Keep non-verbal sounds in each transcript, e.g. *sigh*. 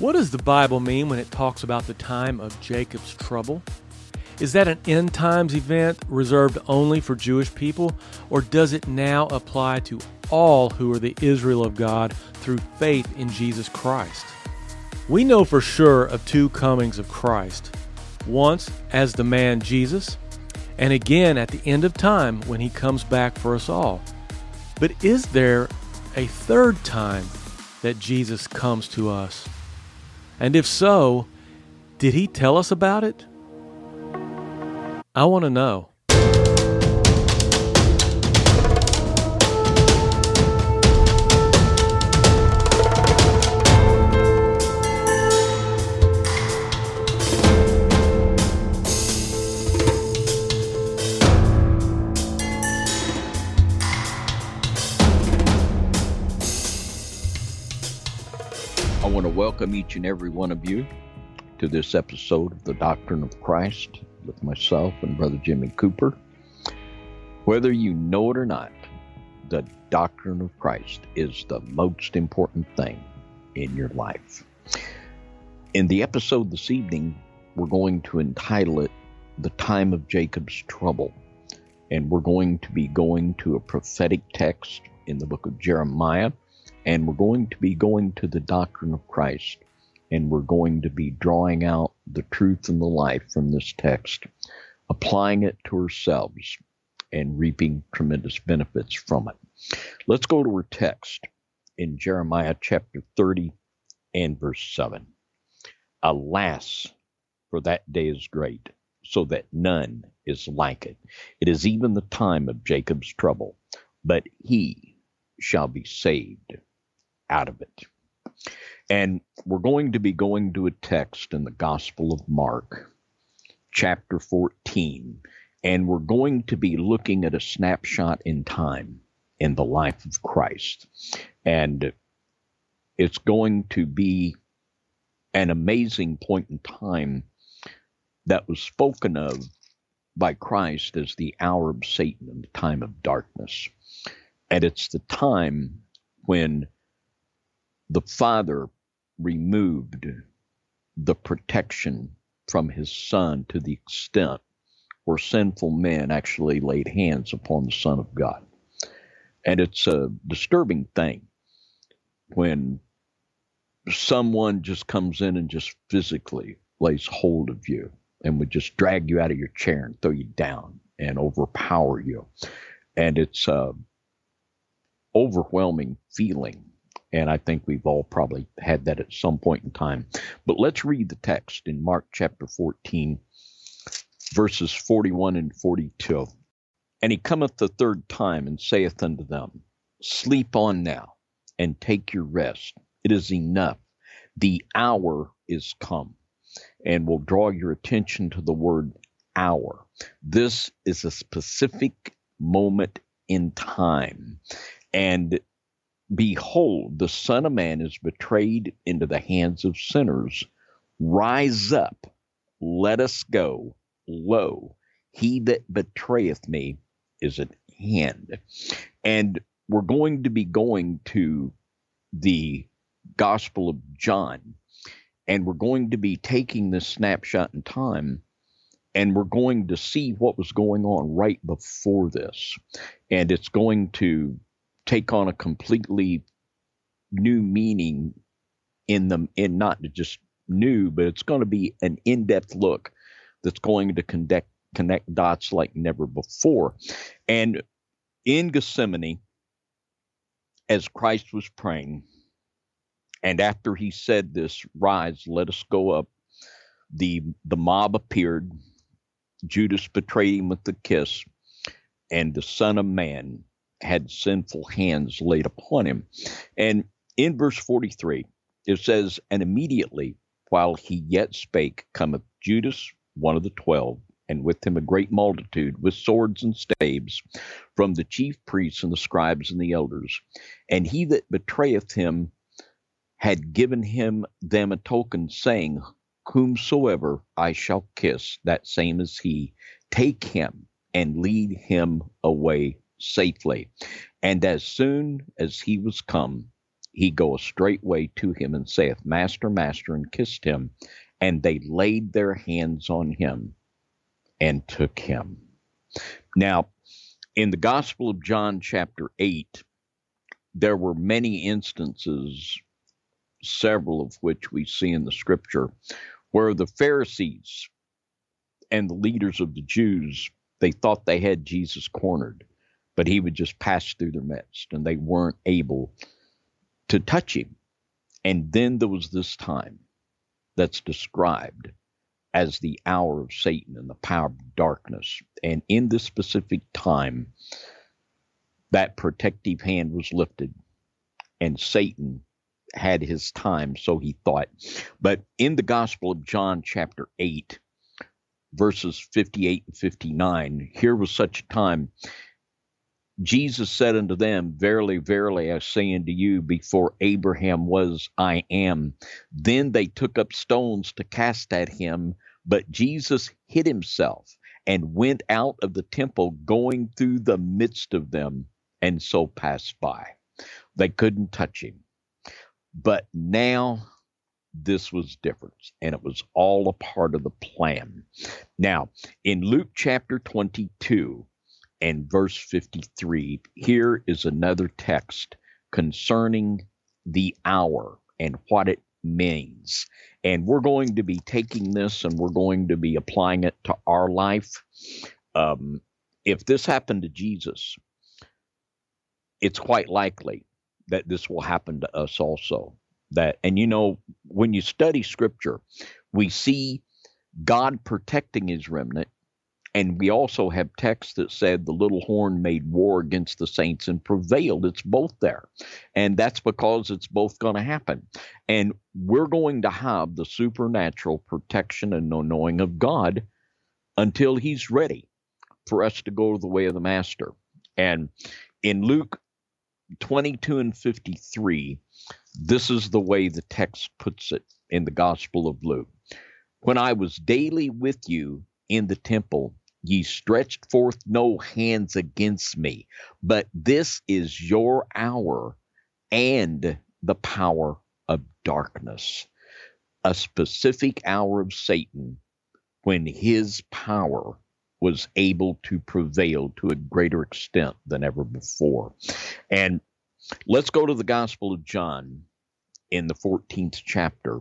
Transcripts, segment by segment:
What does the Bible mean when it talks about the time of Jacob's trouble? Is that an end times event reserved only for Jewish people, or does it now apply to all who are the Israel of God through faith in Jesus Christ? We know for sure of two comings of Christ once as the man Jesus, and again at the end of time when he comes back for us all. But is there a third time that Jesus comes to us? And if so, did he tell us about it? I want to know. Welcome each and every one of you to this episode of the Doctrine of Christ with myself and Brother Jimmy Cooper. Whether you know it or not, the doctrine of Christ is the most important thing in your life. In the episode this evening, we're going to entitle it The Time of Jacob's Trouble. And we're going to be going to a prophetic text in the book of Jeremiah, and we're going to be going to the doctrine of Christ and we're going to be drawing out the truth and the life from this text, applying it to ourselves, and reaping tremendous benefits from it. Let's go to our text in Jeremiah chapter 30 and verse 7. Alas, for that day is great, so that none is like it. It is even the time of Jacob's trouble, but he shall be saved out of it. And we're going to be going to a text in the Gospel of Mark, chapter 14, and we're going to be looking at a snapshot in time in the life of Christ. And it's going to be an amazing point in time that was spoken of by Christ as the hour of Satan and the time of darkness. And it's the time when the Father removed the protection from his Son to the extent where sinful men actually laid hands upon the Son of God. And it's a disturbing thing when someone just comes in and just physically lays hold of you and would just drag you out of your chair and throw you down and overpower you. And it's a overwhelming feeling and I think we've all probably had that at some point in time. But let's read the text in Mark chapter 14, verses 41 and 42. And he cometh the third time and saith unto them, Sleep on now and take your rest. It is enough. The hour is come. And we'll draw your attention to the word hour. This is a specific moment in time. And Behold, the Son of Man is betrayed into the hands of sinners. Rise up, let us go. Lo, he that betrayeth me is at hand. And we're going to be going to the Gospel of John, and we're going to be taking this snapshot in time, and we're going to see what was going on right before this. And it's going to take on a completely new meaning in them in not just new but it's going to be an in-depth look that's going to connect connect dots like never before. And in gethsemane as christ was praying and after he said this rise let us go up the the mob appeared judas betrayed him with the kiss and the son of man had sinful hands laid upon him. And in verse 43, it says, And immediately while he yet spake, cometh Judas, one of the twelve, and with him a great multitude with swords and staves from the chief priests and the scribes and the elders. And he that betrayeth him had given him them a token, saying, Whomsoever I shall kiss, that same is he. Take him and lead him away safely. And as soon as he was come, he goeth straightway to him and saith, Master, Master, and kissed him. And they laid their hands on him and took him. Now, in the Gospel of John, chapter 8, there were many instances, several of which we see in the scripture, where the Pharisees and the leaders of the Jews, they thought they had Jesus cornered, but he would just pass through their midst and they weren't able to touch him. And then there was this time that's described as the hour of Satan and the power of darkness. And in this specific time, that protective hand was lifted, and Satan had his time, so he thought. But in the Gospel of John, chapter 8, verses 58 and 59, here was such a time. Jesus said unto them, Verily, verily, I say unto you, before Abraham was, I am. Then they took up stones to cast at him, but Jesus hid himself and went out of the temple, going through the midst of them, and so passed by. They couldn't touch him. But now this was different, and it was all a part of the plan. Now, in Luke chapter 22 and verse 53, here is another text concerning the hour and what it means. And we're going to be taking this and we're going to be applying it to our life. Um, if this happened to Jesus, it's quite likely that this will happen to us also. That, and you know, when you study scripture, we see God protecting his remnant and we also have texts that said the little horn made war against the saints and prevailed. It's both there. And that's because it's both going to happen. And we're going to have the supernatural protection and knowing of God until he's ready for us to go the way of the master. And in Luke 22 and 53, this is the way the text puts it in the Gospel of Luke. When I was daily with you in the temple, Ye stretched forth no hands against me, but this is your hour and the power of darkness. A specific hour of Satan when his power was able to prevail to a greater extent than ever before. And let's go to the Gospel of John in the 14th chapter.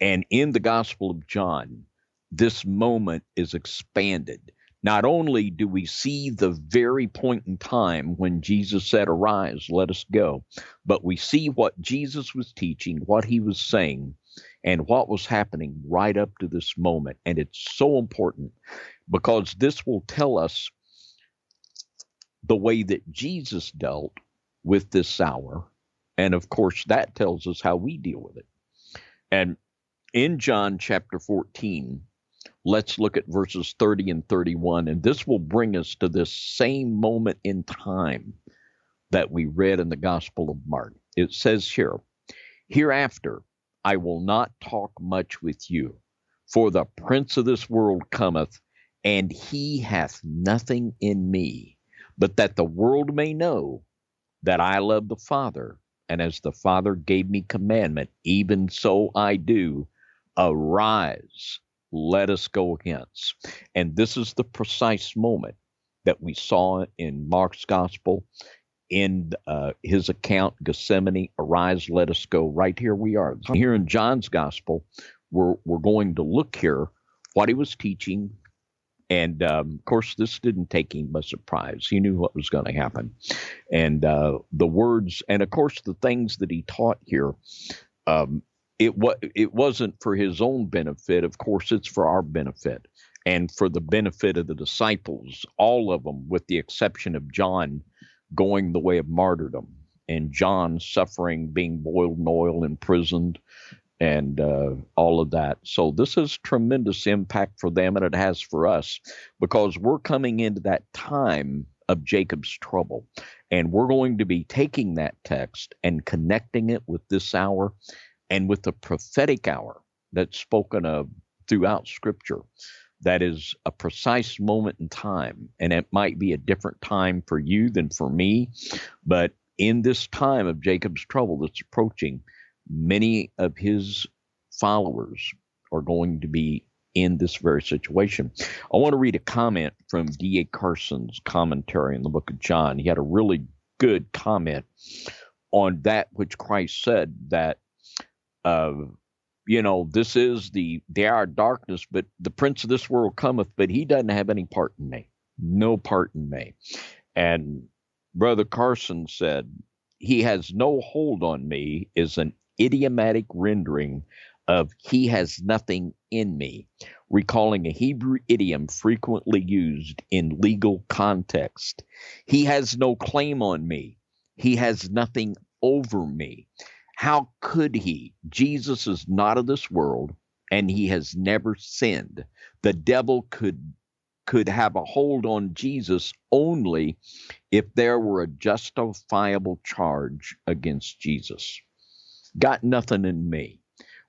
And in the Gospel of John, this moment is expanded. Not only do we see the very point in time when Jesus said, Arise, let us go, but we see what Jesus was teaching, what he was saying, and what was happening right up to this moment. And it's so important because this will tell us the way that Jesus dealt with this hour. And of course, that tells us how we deal with it. And in John chapter 14, let's look at verses 30 and 31. And this will bring us to this same moment in time that we read in the Gospel of Mark. It says here, Hereafter I will not talk much with you, for the prince of this world cometh, and he hath nothing in me, but that the world may know that I love the Father, and as the Father gave me commandment, even so I do. Arise let us go hence. And this is the precise moment that we saw in Mark's gospel, in uh, his account, Gethsemane, arise, let us go. Right here we are. Here in John's gospel, we're, we're going to look here what he was teaching. And um, of course, this didn't take him by surprise. He knew what was going to happen. And uh, the words, and of course, the things that he taught here um, it was it wasn't for his own benefit. Of course, it's for our benefit and for the benefit of the disciples, all of them, with the exception of John, going the way of martyrdom, and John suffering, being boiled in oil, imprisoned, and uh, all of that. So this has tremendous impact for them, and it has for us, because we're coming into that time of Jacob's trouble, and we're going to be taking that text and connecting it with this hour and with the prophetic hour that's spoken of throughout Scripture, that is a precise moment in time. And it might be a different time for you than for me, but in this time of Jacob's trouble that's approaching, many of his followers are going to be in this very situation. I want to read a comment from D.A. Carson's commentary in the book of John. He had a really good comment on that which Christ said that, uh, you know, this is the, the hour of darkness, but the prince of this world cometh, but he doesn't have any part in me. No part in me. And Brother Carson said, he has no hold on me is an idiomatic rendering of he has nothing in me, recalling a Hebrew idiom frequently used in legal context. He has no claim on me. He has nothing over me. How could he? Jesus is not of this world and he has never sinned. The devil could could have a hold on Jesus only if there were a justifiable charge against Jesus. Got nothing in me.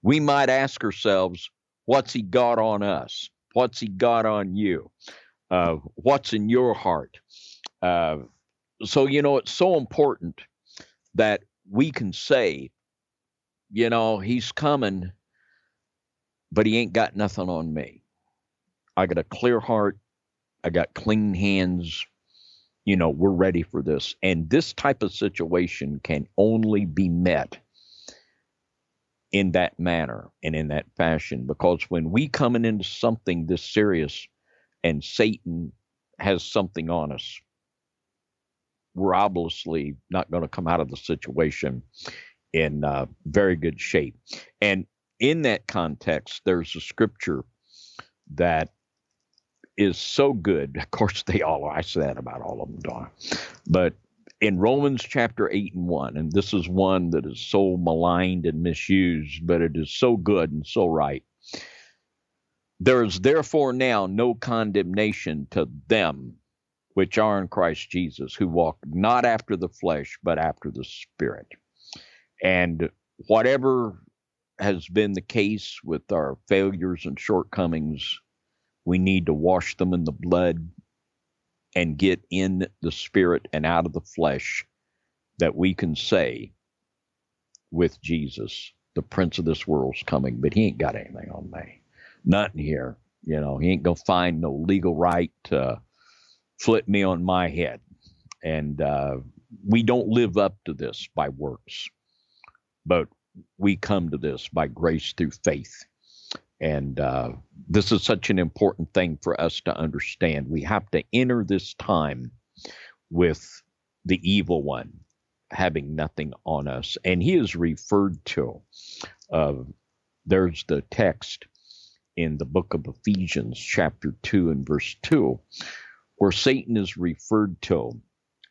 We might ask ourselves, what's he got on us? What's he got on you? Uh, what's in your heart? Uh, so, you know, it's so important that we can say, you know, he's coming, but he ain't got nothing on me. I got a clear heart. I got clean hands. You know, we're ready for this. And this type of situation can only be met in that manner and in that fashion because when we coming into something this serious and Satan has something on us, we're obviously not going to come out of the situation in uh, very good shape. And in that context, there's a scripture that is so good. Of course, they all are. I say that about all of them, Don. But in Romans chapter 8 and 1, and this is one that is so maligned and misused, but it is so good and so right. There is therefore now no condemnation to them which are in Christ Jesus, who walk not after the flesh, but after the Spirit. And whatever has been the case with our failures and shortcomings we need to wash them in the blood and get in the spirit and out of the flesh that we can say with Jesus, the prince of this world's coming, but he ain't got anything on me. Nothing here. You know, he ain't going to find no legal right to flip me on my head. And uh, we don't live up to this by works, but we come to this by grace through faith and uh, this is such an important thing for us to understand. We have to enter this time with the evil one having nothing on us. And he is referred to. Uh, there's the text in the book of Ephesians, chapter 2 and verse 2, where Satan is referred to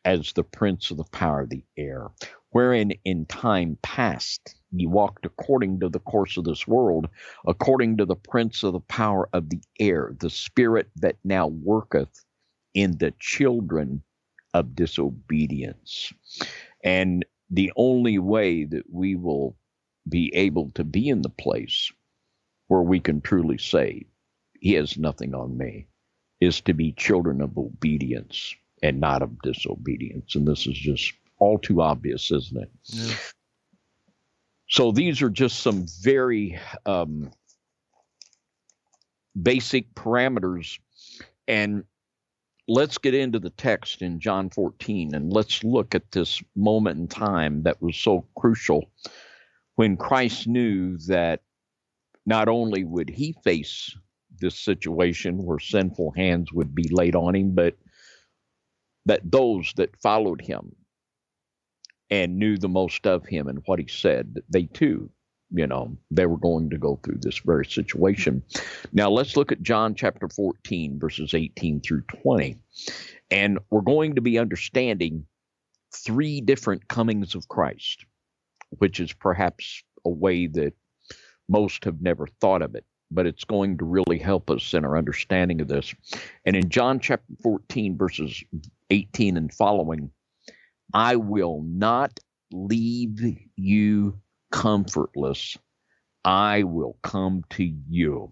as the prince of the power of the air, wherein in time past ye walked according to the course of this world, according to the prince of the power of the air, the spirit that now worketh in the children of disobedience. And the only way that we will be able to be in the place where we can truly say, He has nothing on me, is to be children of obedience and not of disobedience. And this is just all too obvious, isn't it? Yeah. So these are just some very um, basic parameters. And let's get into the text in John 14 and let's look at this moment in time that was so crucial when Christ knew that not only would he face this situation where sinful hands would be laid on him, but that those that followed him and knew the most of him and what he said, they too, you know, they were going to go through this very situation. Now let's look at John chapter 14, verses 18 through 20. And we're going to be understanding three different comings of Christ, which is perhaps a way that most have never thought of it, but it's going to really help us in our understanding of this. And in John chapter 14, verses 18 and following, I will not leave you comfortless. I will come to you.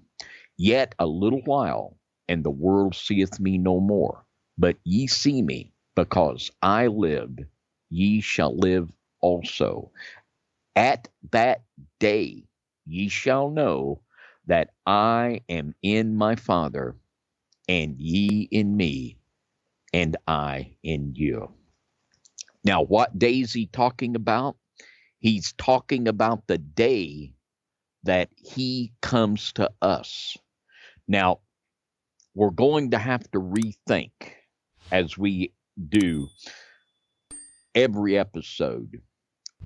Yet a little while, and the world seeth me no more. But ye see me, because I live, ye shall live also. At that day ye shall know that I am in my Father, and ye in me, and I in you. Now, what day is he talking about? He's talking about the day that he comes to us. Now, we're going to have to rethink as we do every episode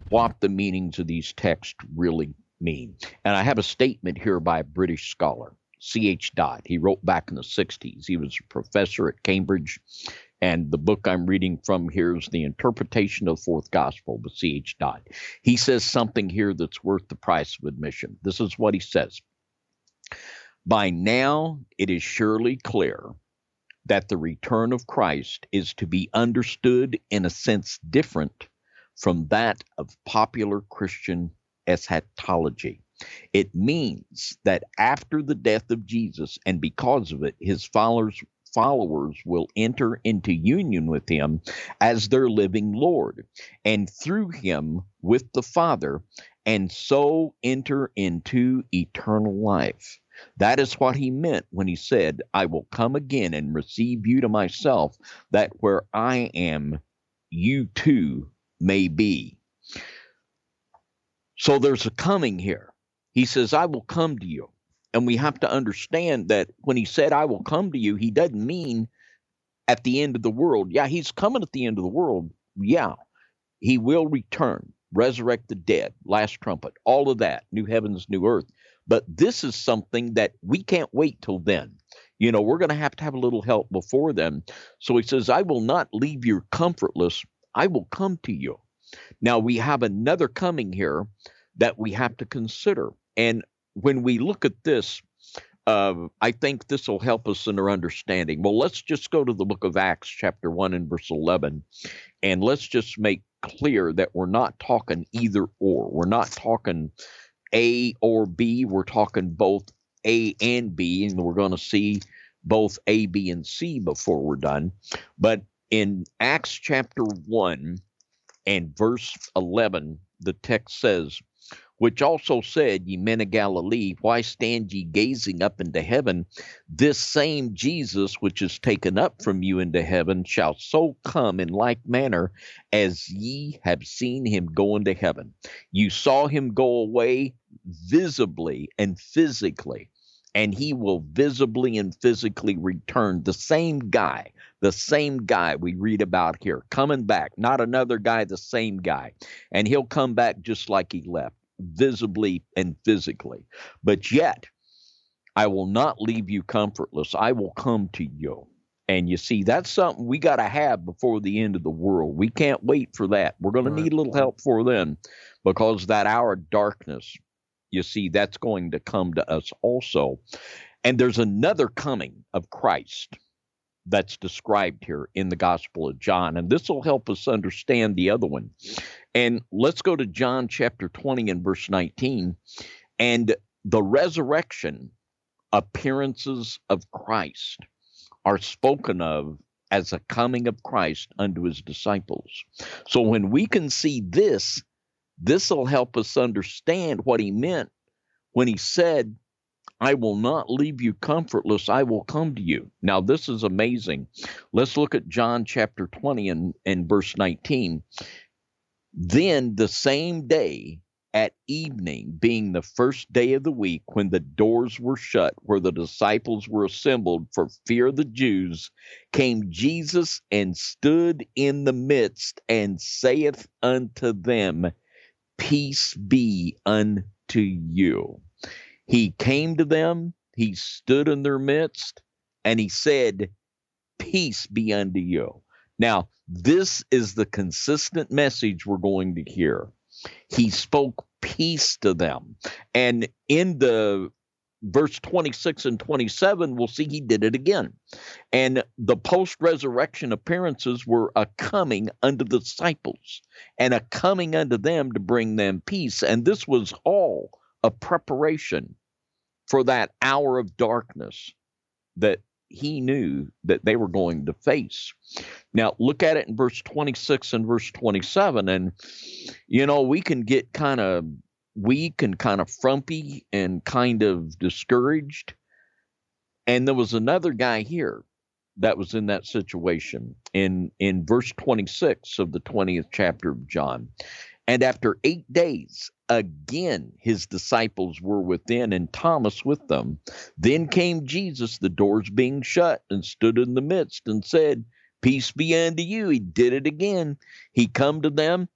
what the meanings of these texts really mean. And I have a statement here by a British scholar, C.H. Dodd. He wrote back in the 60s. He was a professor at Cambridge. And the book I'm reading from here is The Interpretation of the Fourth Gospel by C.H. Dodd. He says something here that's worth the price of admission. This is what he says By now, it is surely clear that the return of Christ is to be understood in a sense different from that of popular Christian eschatology. It means that after the death of Jesus and because of it, his followers followers will enter into union with him as their living Lord, and through him with the Father, and so enter into eternal life. That is what he meant when he said, I will come again and receive you to myself, that where I am, you too may be. So there's a coming here. He says, I will come to you. And we have to understand that when he said, I will come to you, he doesn't mean at the end of the world. Yeah, he's coming at the end of the world. Yeah, he will return, resurrect the dead, last trumpet, all of that, new heavens, new earth. But this is something that we can't wait till then. You know, we're going to have to have a little help before then. So he says, I will not leave you comfortless. I will come to you. Now, we have another coming here that we have to consider. And when we look at this, uh, I think this will help us in our understanding. Well, let's just go to the book of Acts, chapter 1 and verse 11, and let's just make clear that we're not talking either or. We're not talking A or B. We're talking both A and B, and we're going to see both A, B, and C before we're done. But in Acts chapter 1 and verse 11, the text says, which also said, Ye men of Galilee, why stand ye gazing up into heaven? This same Jesus, which is taken up from you into heaven, shall so come in like manner as ye have seen him go into heaven. You saw him go away visibly and physically, and he will visibly and physically return. The same guy, the same guy we read about here, coming back, not another guy, the same guy. And he'll come back just like he left visibly and physically. But yet, I will not leave you comfortless. I will come to you. And you see, that's something we got to have before the end of the world. We can't wait for that. We're going right. to need a little help for then because that hour of darkness, you see, that's going to come to us also. And there's another coming of Christ that's described here in the Gospel of John. And this will help us understand the other one. And let's go to John chapter 20 and verse 19. And the resurrection appearances of Christ are spoken of as a coming of Christ unto his disciples. So when we can see this, this will help us understand what he meant when he said I will not leave you comfortless. I will come to you. Now, this is amazing. Let's look at John chapter 20 and, and verse 19. Then the same day at evening, being the first day of the week, when the doors were shut, where the disciples were assembled for fear of the Jews, came Jesus and stood in the midst and saith unto them, Peace be unto you. He came to them, he stood in their midst, and he said, Peace be unto you. Now, this is the consistent message we're going to hear. He spoke peace to them. And in the verse 26 and 27, we'll see he did it again. And the post resurrection appearances were a coming unto the disciples and a coming unto them to bring them peace. And this was all a preparation for that hour of darkness that he knew that they were going to face. Now, look at it in verse 26 and verse 27. And, you know, we can get kind of weak and kind of frumpy and kind of discouraged. And there was another guy here that was in that situation in in verse 26 of the 20th chapter of John. And after 8 days again his disciples were within and Thomas with them. Then came Jesus the doors being shut and stood in the midst and said, Peace be unto you. He did it again. He come to them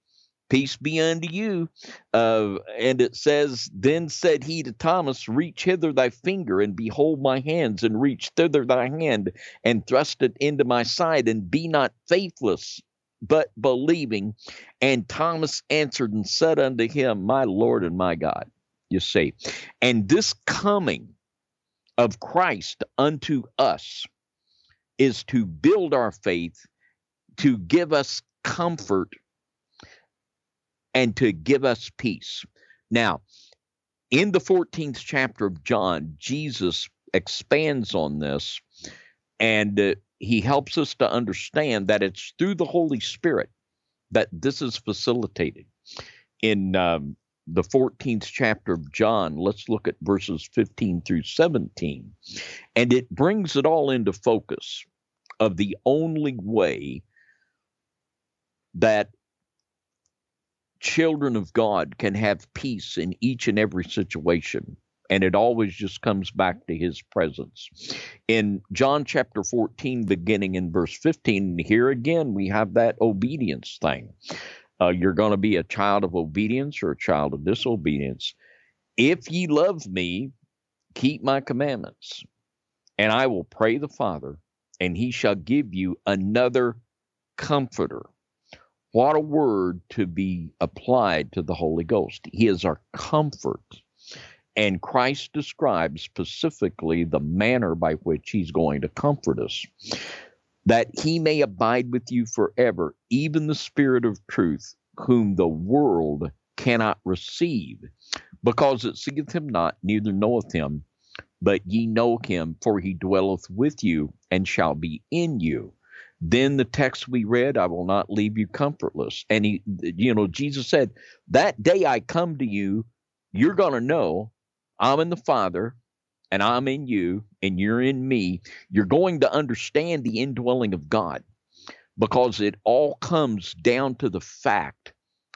peace be unto you. Uh, and it says, Then said he to Thomas, Reach hither thy finger, and behold my hands, and reach thither thy hand, and thrust it into my side, and be not faithless, but believing. And Thomas answered and said unto him, My Lord and my God. You see, and this coming of Christ unto us is to build our faith, to give us comfort and to give us peace. Now, in the 14th chapter of John, Jesus expands on this and uh, he helps us to understand that it's through the Holy Spirit that this is facilitated. In um, the 14th chapter of John, let's look at verses 15 through 17. And it brings it all into focus of the only way that children of God can have peace in each and every situation. And it always just comes back to his presence. In John chapter 14, beginning in verse 15, here again we have that obedience thing. Uh, you're going to be a child of obedience or a child of disobedience. If ye love me, keep my commandments, and I will pray the Father, and he shall give you another comforter what a word to be applied to the Holy Ghost. He is our comfort. And Christ describes specifically the manner by which he's going to comfort us. That he may abide with you forever, even the Spirit of truth, whom the world cannot receive, because it seeth him not, neither knoweth him, but ye know him, for he dwelleth with you and shall be in you. Then the text we read, I will not leave you comfortless. And he, you know, Jesus said, That day I come to you, you're going to know I'm in the Father and I'm in you and you're in me. You're going to understand the indwelling of God because it all comes down to the fact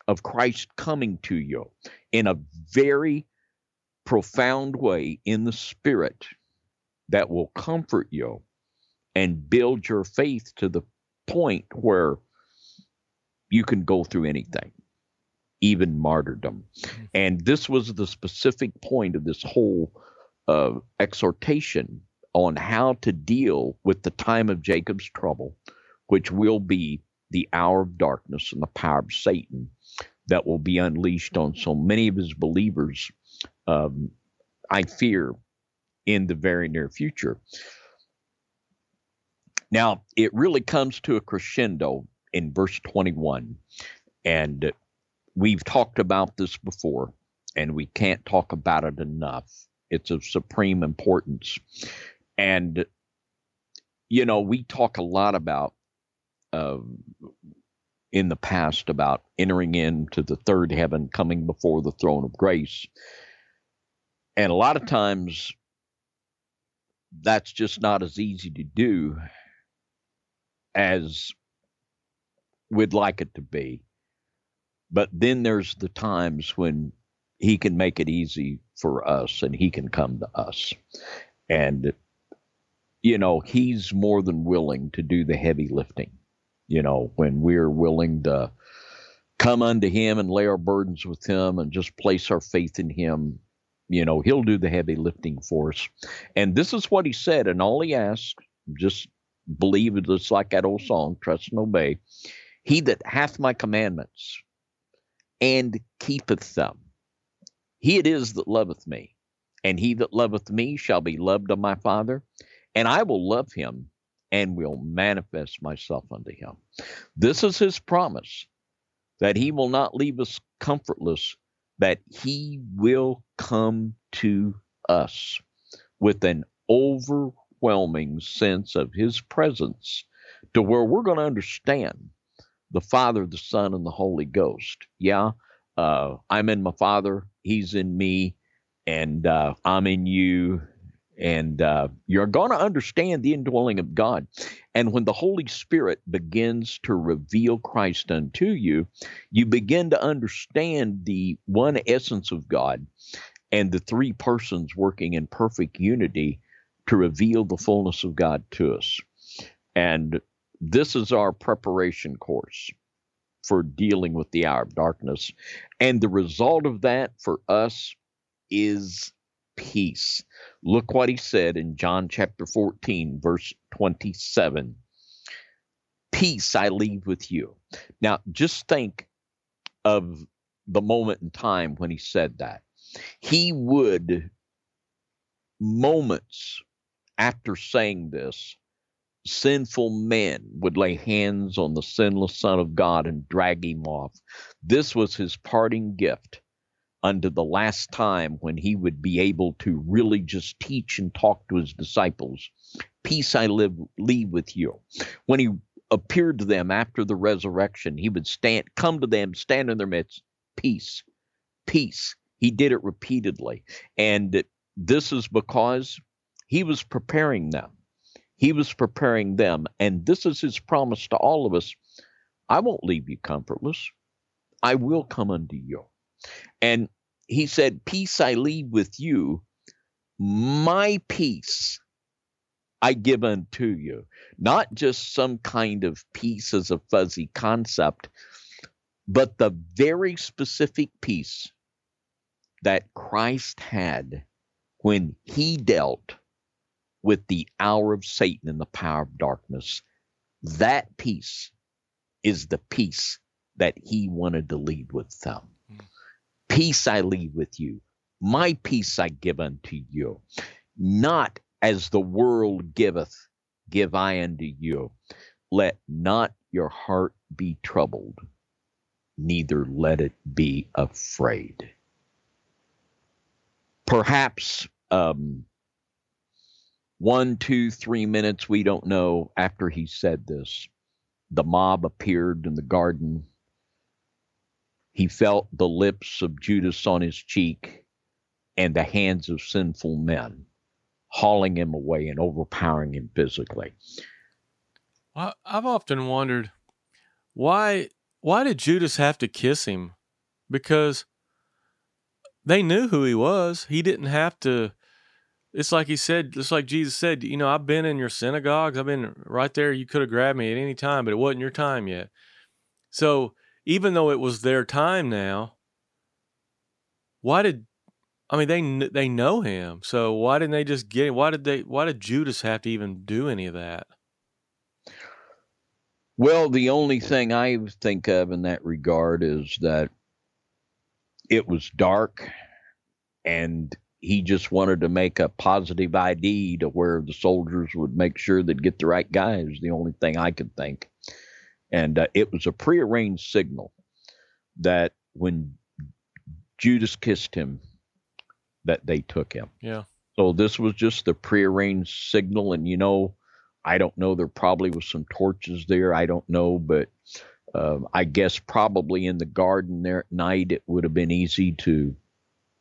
of Christ coming to you in a very profound way in the Spirit that will comfort you and build your faith to the point where you can go through anything, even martyrdom. Mm-hmm. And this was the specific point of this whole uh, exhortation on how to deal with the time of Jacob's trouble, which will be the hour of darkness and the power of Satan that will be unleashed on so many of his believers, um, I fear, in the very near future. Now, it really comes to a crescendo in verse 21. And we've talked about this before, and we can't talk about it enough. It's of supreme importance. And, you know, we talk a lot about, uh, in the past, about entering into the third heaven, coming before the throne of grace. And a lot of times, that's just not as easy to do as we'd like it to be. But then there's the times when he can make it easy for us and he can come to us. And, you know, he's more than willing to do the heavy lifting. You know, when we're willing to come unto him and lay our burdens with him and just place our faith in him, you know, he'll do the heavy lifting for us. And this is what he said, and all he asks, just believe it is like that old song, trust and obey. He that hath my commandments and keepeth them, he it is that loveth me. And he that loveth me shall be loved of my Father, and I will love him and will manifest myself unto him. This is his promise that he will not leave us comfortless, that he will come to us with an overwhelming sense of his presence to where we're going to understand the Father, the Son, and the Holy Ghost. Yeah, uh, I'm in my Father, He's in me, and uh, I'm in you. And uh, you're going to understand the indwelling of God. And when the Holy Spirit begins to reveal Christ unto you, you begin to understand the one essence of God and the three persons working in perfect unity to reveal the fullness of God to us. And this is our preparation course for dealing with the hour of darkness. And the result of that for us is peace. Look what he said in John chapter 14, verse 27. Peace I leave with you. Now, just think of the moment in time when he said that he would, moments after saying this, sinful men would lay hands on the sinless Son of God and drag him off. This was his parting gift unto the last time when he would be able to really just teach and talk to his disciples. Peace I live, leave with you. When he appeared to them after the resurrection, he would stand, come to them, stand in their midst, peace, peace, he did it repeatedly. And this is because he was preparing them. He was preparing them. And this is his promise to all of us I won't leave you comfortless. I will come unto you. And he said, Peace I leave with you, my peace I give unto you. Not just some kind of peace as a fuzzy concept, but the very specific peace that Christ had when he dealt with the hour of Satan and the power of darkness. That peace is the peace that he wanted to lead with them. Mm. Peace I leave with you. My peace I give unto you. Not as the world giveth, give I unto you. Let not your heart be troubled, neither let it be afraid perhaps um, one, two, three minutes, we don't know, after he said this, the mob appeared in the garden. He felt the lips of Judas on his cheek and the hands of sinful men hauling him away and overpowering him physically. I've often wondered why why did Judas have to kiss him? Because they knew who he was. He didn't have to. It's like he said, just like Jesus said, you know, I've been in your synagogues. I've been right there. You could have grabbed me at any time, but it wasn't your time yet. So even though it was their time now, why did I mean they they know him? So why didn't they just get? Why did they? Why did Judas have to even do any of that? Well, the only thing I think of in that regard is that it was dark and he just wanted to make a positive ID to where the soldiers would make sure they'd get the right guy is the only thing I could think. And uh, it was a prearranged signal that when Judas kissed him, that they took him. Yeah. So this was just the prearranged signal. And, you know, I don't know. There probably was some torches there. I don't know. But um, I guess probably in the garden there at night, it would have been easy to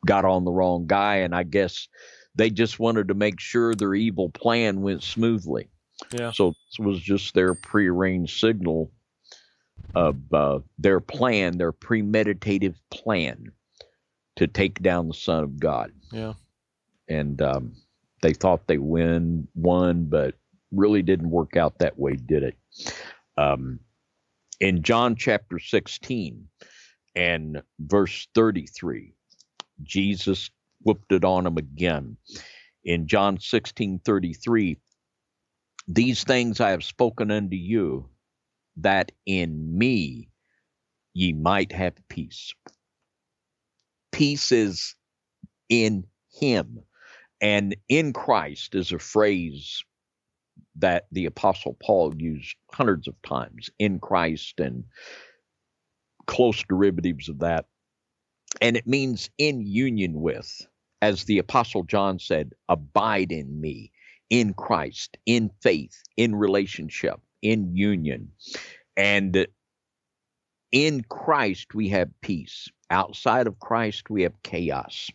got on the wrong guy, and I guess they just wanted to make sure their evil plan went smoothly. Yeah. So this was just their prearranged signal of uh, their plan, their premeditative plan to take down the Son of God. Yeah. And um, they thought they win won, but really didn't work out that way, did it? Um, in John chapter 16 and verse 33, Jesus whooped it on him again. In John 16 33, these things I have spoken unto you, that in me ye might have peace. Peace is in him. And in Christ is a phrase that the Apostle Paul used hundreds of times in Christ and close derivatives of that. And it means in union with, as the Apostle John said, abide in me. in Christ, in faith, in relationship, in union. And in Christ, we have peace. Outside of Christ, we have chaos.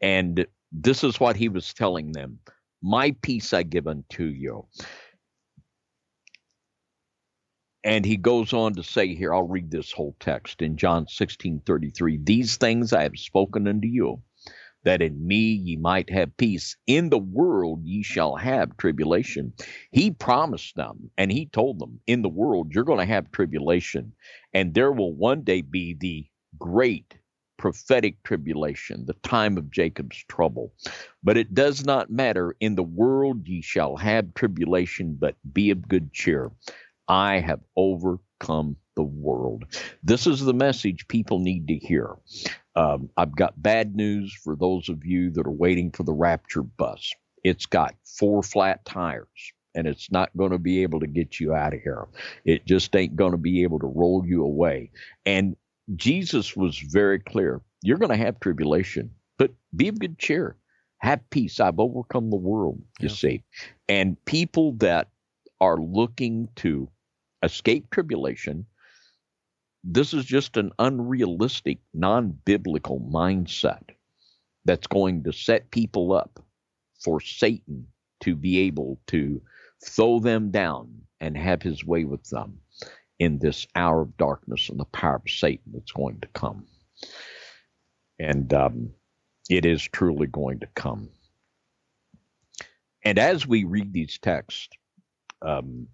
And this is what he was telling them My peace I give unto you. And he goes on to say here, I'll read this whole text in John 16 33. These things I have spoken unto you, that in me ye might have peace. In the world ye shall have tribulation. He promised them and he told them, In the world you're going to have tribulation, and there will one day be the great prophetic tribulation, the time of Jacob's trouble. But it does not matter. In the world ye shall have tribulation, but be of good cheer. I have overcome the world. This is the message people need to hear. Um, I've got bad news for those of you that are waiting for the rapture bus. It's got four flat tires and it's not going to be able to get you out of here. It just ain't going to be able to roll you away. And Jesus was very clear you're going to have tribulation, but be of good cheer. Have peace. I've overcome the world, you yeah. see. And people that are looking to escape tribulation, this is just an unrealistic, non biblical mindset that's going to set people up for Satan to be able to throw them down and have his way with them in this hour of darkness and the power of Satan that's going to come. And um, it is truly going to come. And as we read these texts, um,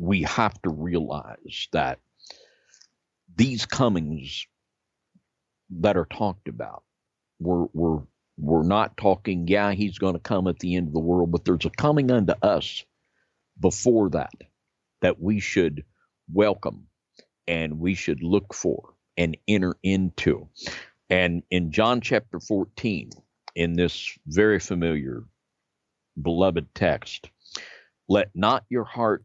we have to realize that these comings that are talked about, we're, we're, we're not talking, yeah, he's going to come at the end of the world, but there's a coming unto us before that that we should welcome and we should look for and enter into. And in John chapter 14, in this very familiar, beloved text, let not your heart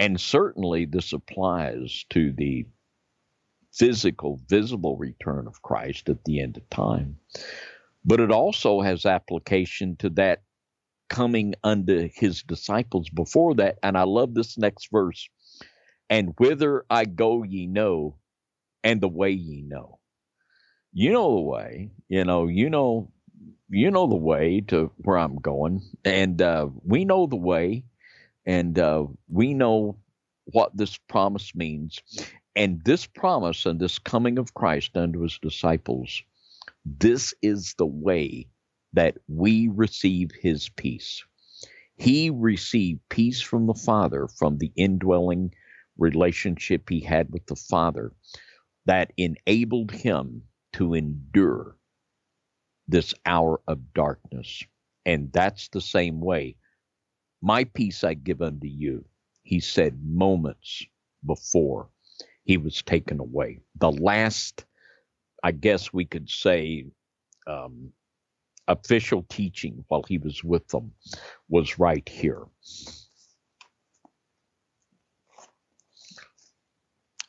And certainly this applies to the physical, visible return of Christ at the end of time. But it also has application to that coming unto his disciples before that. And I love this next verse. And whither I go, ye know, and the way ye know. You know the way, you know, you know, you know the way to where I'm going, and uh, we know the way, and uh, we know what this promise means. And this promise and this coming of Christ unto his disciples, this is the way that we receive his peace. He received peace from the Father, from the indwelling relationship he had with the Father, that enabled him to endure this hour of darkness. And that's the same way. My peace I give unto you, he said moments before he was taken away. The last, I guess we could say, um, official teaching while he was with them was right here.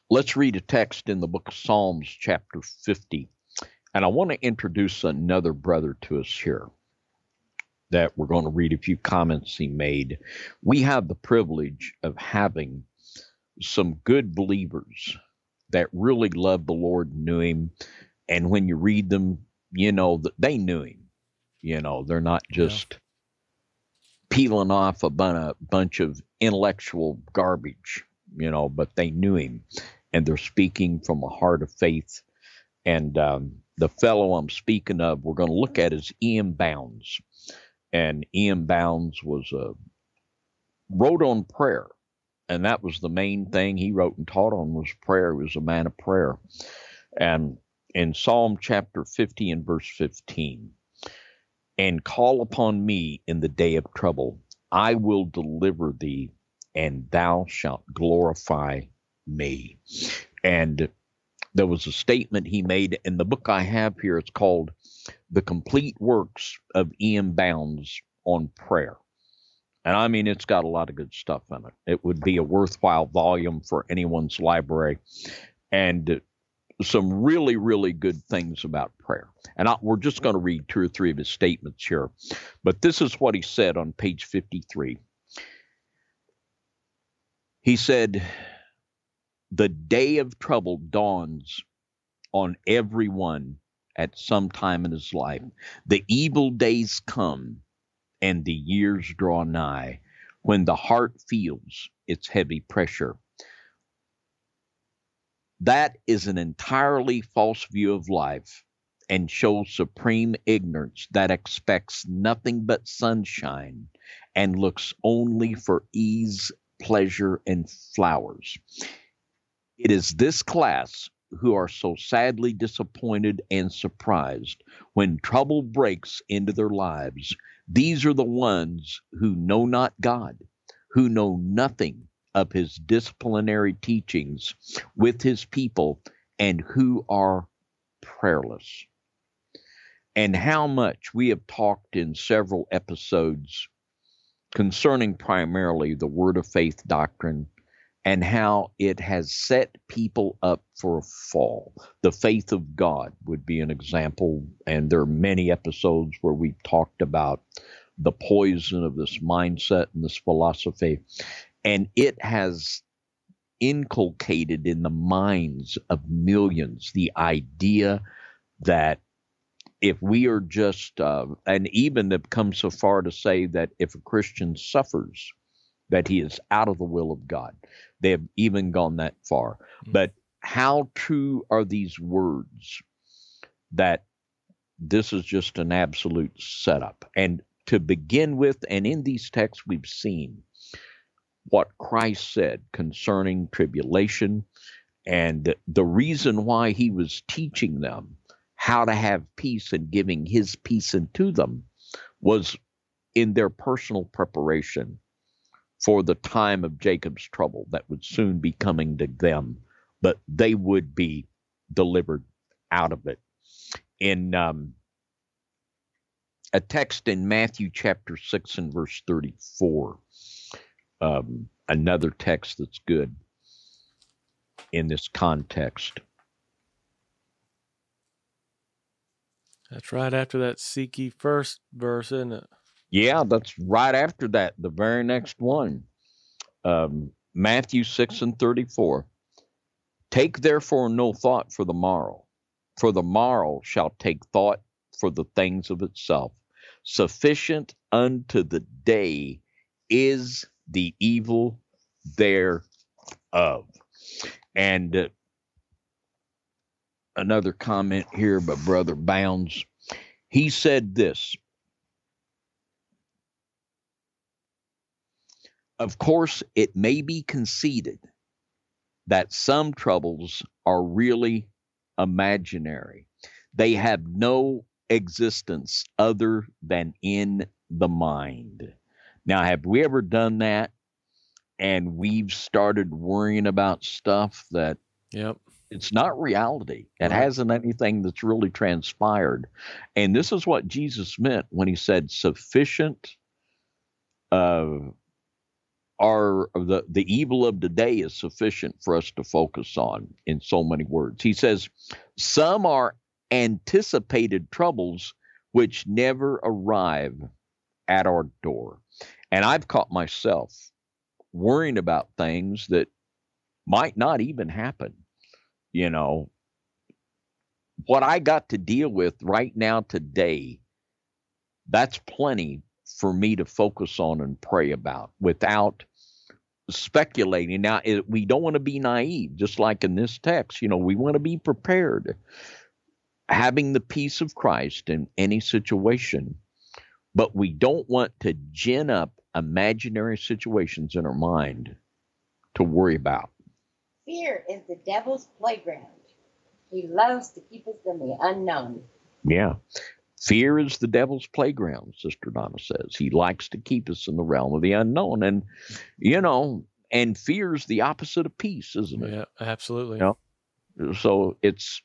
Let's read a text in the book of Psalms, chapter 50. And I want to introduce another brother to us here that we're going to read a few comments he made. We have the privilege of having some good believers that really loved the Lord and knew him. And when you read them, you know that they knew him. You know, they're not just yeah. peeling off a bunch of intellectual garbage, you know, but they knew him and they're speaking from a heart of faith. And um, the fellow I'm speaking of, we're going to look at is E.M. Bounds. And E.M. Bounds was a wrote on prayer, and that was the main thing he wrote and taught on was prayer. He was a man of prayer. And in Psalm chapter 50 and verse 15, and call upon me in the day of trouble. I will deliver thee, and thou shalt glorify me. And there was a statement he made in the book I have here. It's called The Complete Works of E.M. Bounds on Prayer. And I mean, it's got a lot of good stuff in it. It would be a worthwhile volume for anyone's library. And some really, really good things about prayer. And I, we're just going to read two or three of his statements here. But this is what he said on page 53. He said, The day of trouble dawns on everyone at some time in his life. The evil days come and the years draw nigh when the heart feels its heavy pressure that is an entirely false view of life and shows supreme ignorance that expects nothing but sunshine and looks only for ease, pleasure, and flowers. It is this class who are so sadly disappointed and surprised when trouble breaks into their lives. These are the ones who know not God, who know nothing of his disciplinary teachings with his people and who are prayerless. And how much we have talked in several episodes concerning primarily the Word of Faith doctrine and how it has set people up for a fall. The faith of God would be an example, and there are many episodes where we talked about the poison of this mindset and this philosophy and it has inculcated in the minds of millions the idea that if we are just, uh, and even have come so far to say that if a Christian suffers, that he is out of the will of God. They have even gone that far. Mm-hmm. But how true are these words that this is just an absolute setup? And to begin with, and in these texts we've seen what Christ said concerning tribulation and the reason why he was teaching them how to have peace and giving his peace into them was in their personal preparation for the time of Jacob's trouble that would soon be coming to them, but they would be delivered out of it. In um, a text in Matthew chapter 6 and verse 34, um, another text that's good in this context. That's right after that seek ye first verse, isn't it? Yeah, that's right after that, the very next one. Um, Matthew 6 and 34. Take therefore no thought for the morrow, for the morrow shall take thought for the things of itself. Sufficient unto the day is the evil thereof. And uh, another comment here by Brother Bounds. He said this Of course, it may be conceded that some troubles are really imaginary, they have no existence other than in the mind. Now, have we ever done that? And we've started worrying about stuff that yep. it's not reality. It right. hasn't anything that's really transpired. And this is what Jesus meant when he said sufficient uh, are the, the evil of today is sufficient for us to focus on in so many words. He says, some are anticipated troubles which never arrive at our door. And I've caught myself worrying about things that might not even happen. You know, what I got to deal with right now today, that's plenty for me to focus on and pray about without speculating. Now, it, we don't want to be naive, just like in this text. You know, we want to be prepared. Having the peace of Christ in any situation but we don't want to gin up imaginary situations in our mind to worry about. Fear is the devil's playground. He loves to keep us in the unknown. Yeah. Fear is the devil's playground, Sister Donna says. He likes to keep us in the realm of the unknown. And, you know, and fear is the opposite of peace, isn't it? Yeah, absolutely. You know? So it's,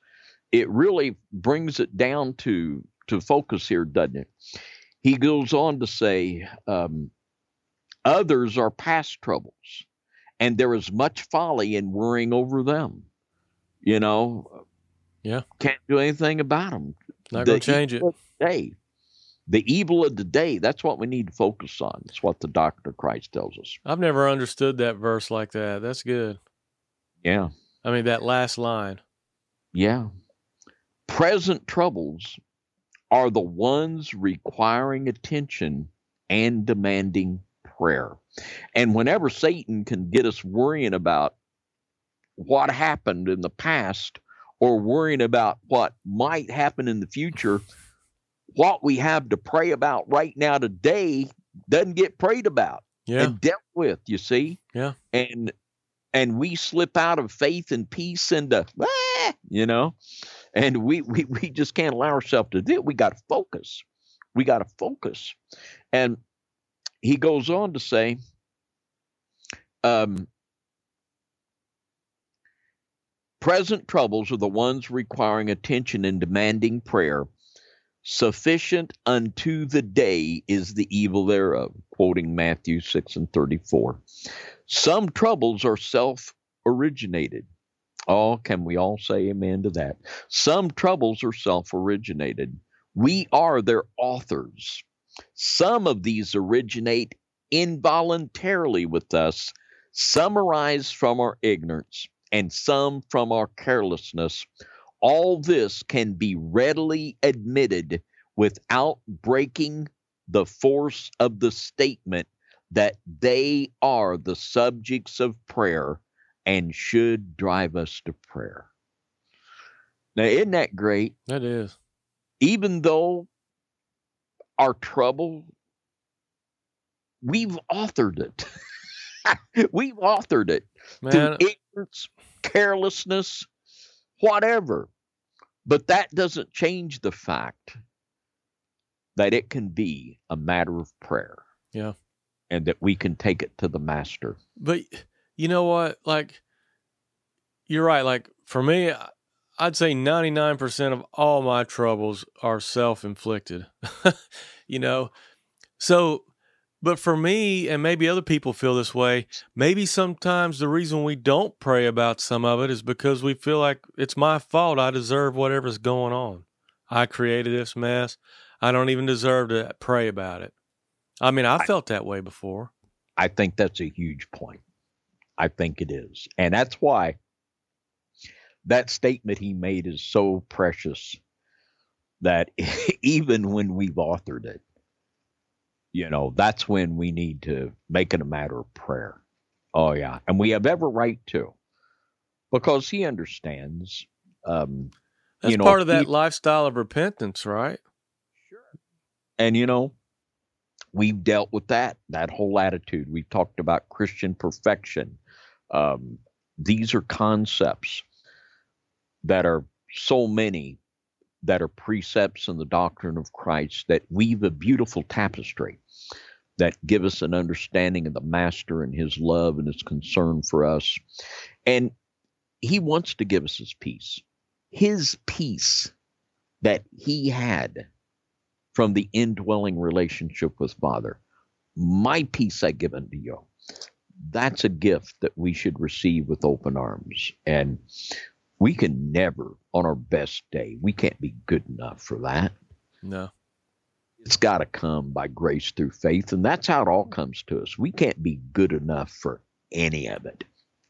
it really brings it down to, to focus here, doesn't it? He goes on to say, um, others are past troubles, and there is much folly in worrying over them. You know, yeah, can't do anything about them. Not going to change it. Day, the evil of the day. That's what we need to focus on. That's what the doctrine of Christ tells us. I've never understood that verse like that. That's good. Yeah. I mean that last line. Yeah. Present troubles are the ones requiring attention and demanding prayer. And whenever Satan can get us worrying about what happened in the past or worrying about what might happen in the future, what we have to pray about right now today doesn't get prayed about yeah. and dealt with, you see? Yeah. And and we slip out of faith and peace into ah, you know, and we, we we just can't allow ourselves to do it. We got to focus. We got to focus. And he goes on to say, um, present troubles are the ones requiring attention and demanding prayer. Sufficient unto the day is the evil thereof, quoting Matthew 6 and 34. Some troubles are self originated. Oh, can we all say amen to that? Some troubles are self originated. We are their authors. Some of these originate involuntarily with us, some arise from our ignorance, and some from our carelessness. All this can be readily admitted without breaking the force of the statement that they are the subjects of prayer and should drive us to prayer. Now, isn't that great? That is. Even though our trouble, we've authored it. *laughs* we've authored it Man. through ignorance, carelessness, whatever. But that doesn't change the fact that it can be a matter of prayer. Yeah. And that we can take it to the master. But you know what? Like, you're right. Like, for me, I'd say 99% of all my troubles are self inflicted, *laughs* you know? So, but for me, and maybe other people feel this way, maybe sometimes the reason we don't pray about some of it is because we feel like it's my fault. I deserve whatever's going on. I created this mess. I don't even deserve to pray about it. I mean, I felt that way before. I think that's a huge point. I think it is. And that's why that statement he made is so precious that *laughs* even when we've authored it, you know, that's when we need to make it a matter of prayer. Oh, yeah. And we have every right to because he understands. Um, that's you know, part of that he, lifestyle of repentance, right? Sure. And, you know, we've dealt with that, that whole attitude. We've talked about Christian perfection. Um, these are concepts that are so many that are precepts in the doctrine of Christ that weave a beautiful tapestry that give us an understanding of the master and his love and his concern for us. And he wants to give us his peace. His peace that he had from the indwelling relationship with Father. My peace I give unto you. That's a gift that we should receive with open arms. And we can never, on our best day, we can't be good enough for that. No. It's got to come by grace through faith. And that's how it all comes to us. We can't be good enough for any of it.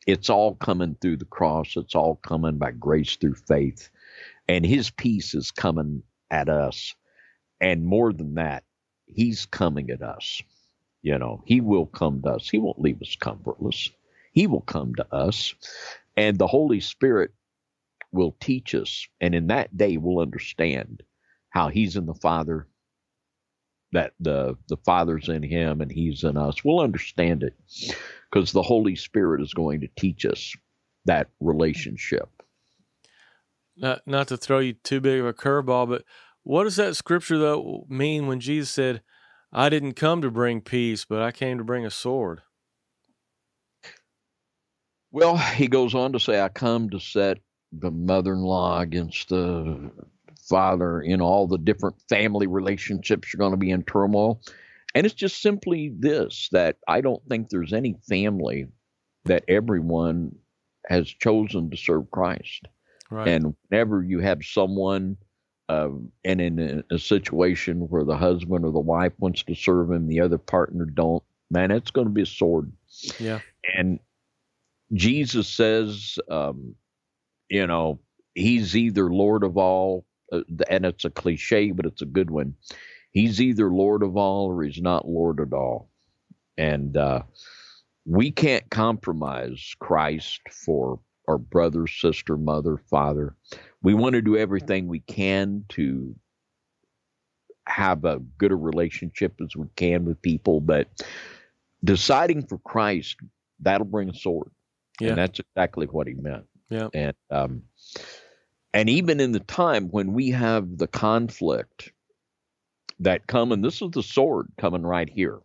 It's all coming through the cross, it's all coming by grace through faith. And his peace is coming at us. And more than that, he's coming at us. You know, he will come to us. He won't leave us comfortless. He will come to us. And the Holy Spirit will teach us. And in that day, we'll understand how He's in the Father, that the, the Father's in Him and He's in us. We'll understand it because the Holy Spirit is going to teach us that relationship. Not, not to throw you too big of a curveball, but What does that scripture though mean when Jesus said, "I didn't come to bring peace, but I came to bring a sword"? Well, he goes on to say, I come to set the mother in law against the father, you know, all the different family relationships are going to be in turmoil. And it's just simply this that I don't think there's any family that everyone has chosen to serve Christ. Right. And whenever you have someone uh, and in a, a situation where the husband or the wife wants to serve him, the other partner don't, man, it's going to be a sword. yeah. And Jesus says, um, you know, he's either Lord of all, uh, and it's a cliche, but it's a good one. He's either Lord of all or he's not Lord at all. And uh, we can't compromise Christ for our brother, sister, mother, father. We want to do everything we can to have a good a relationship as we can with people, but deciding for Christ, that'll bring a sword. Yeah. And that's exactly what he meant. Yeah. And um and even in the time when we have the conflict that come, and this is the sword coming right here.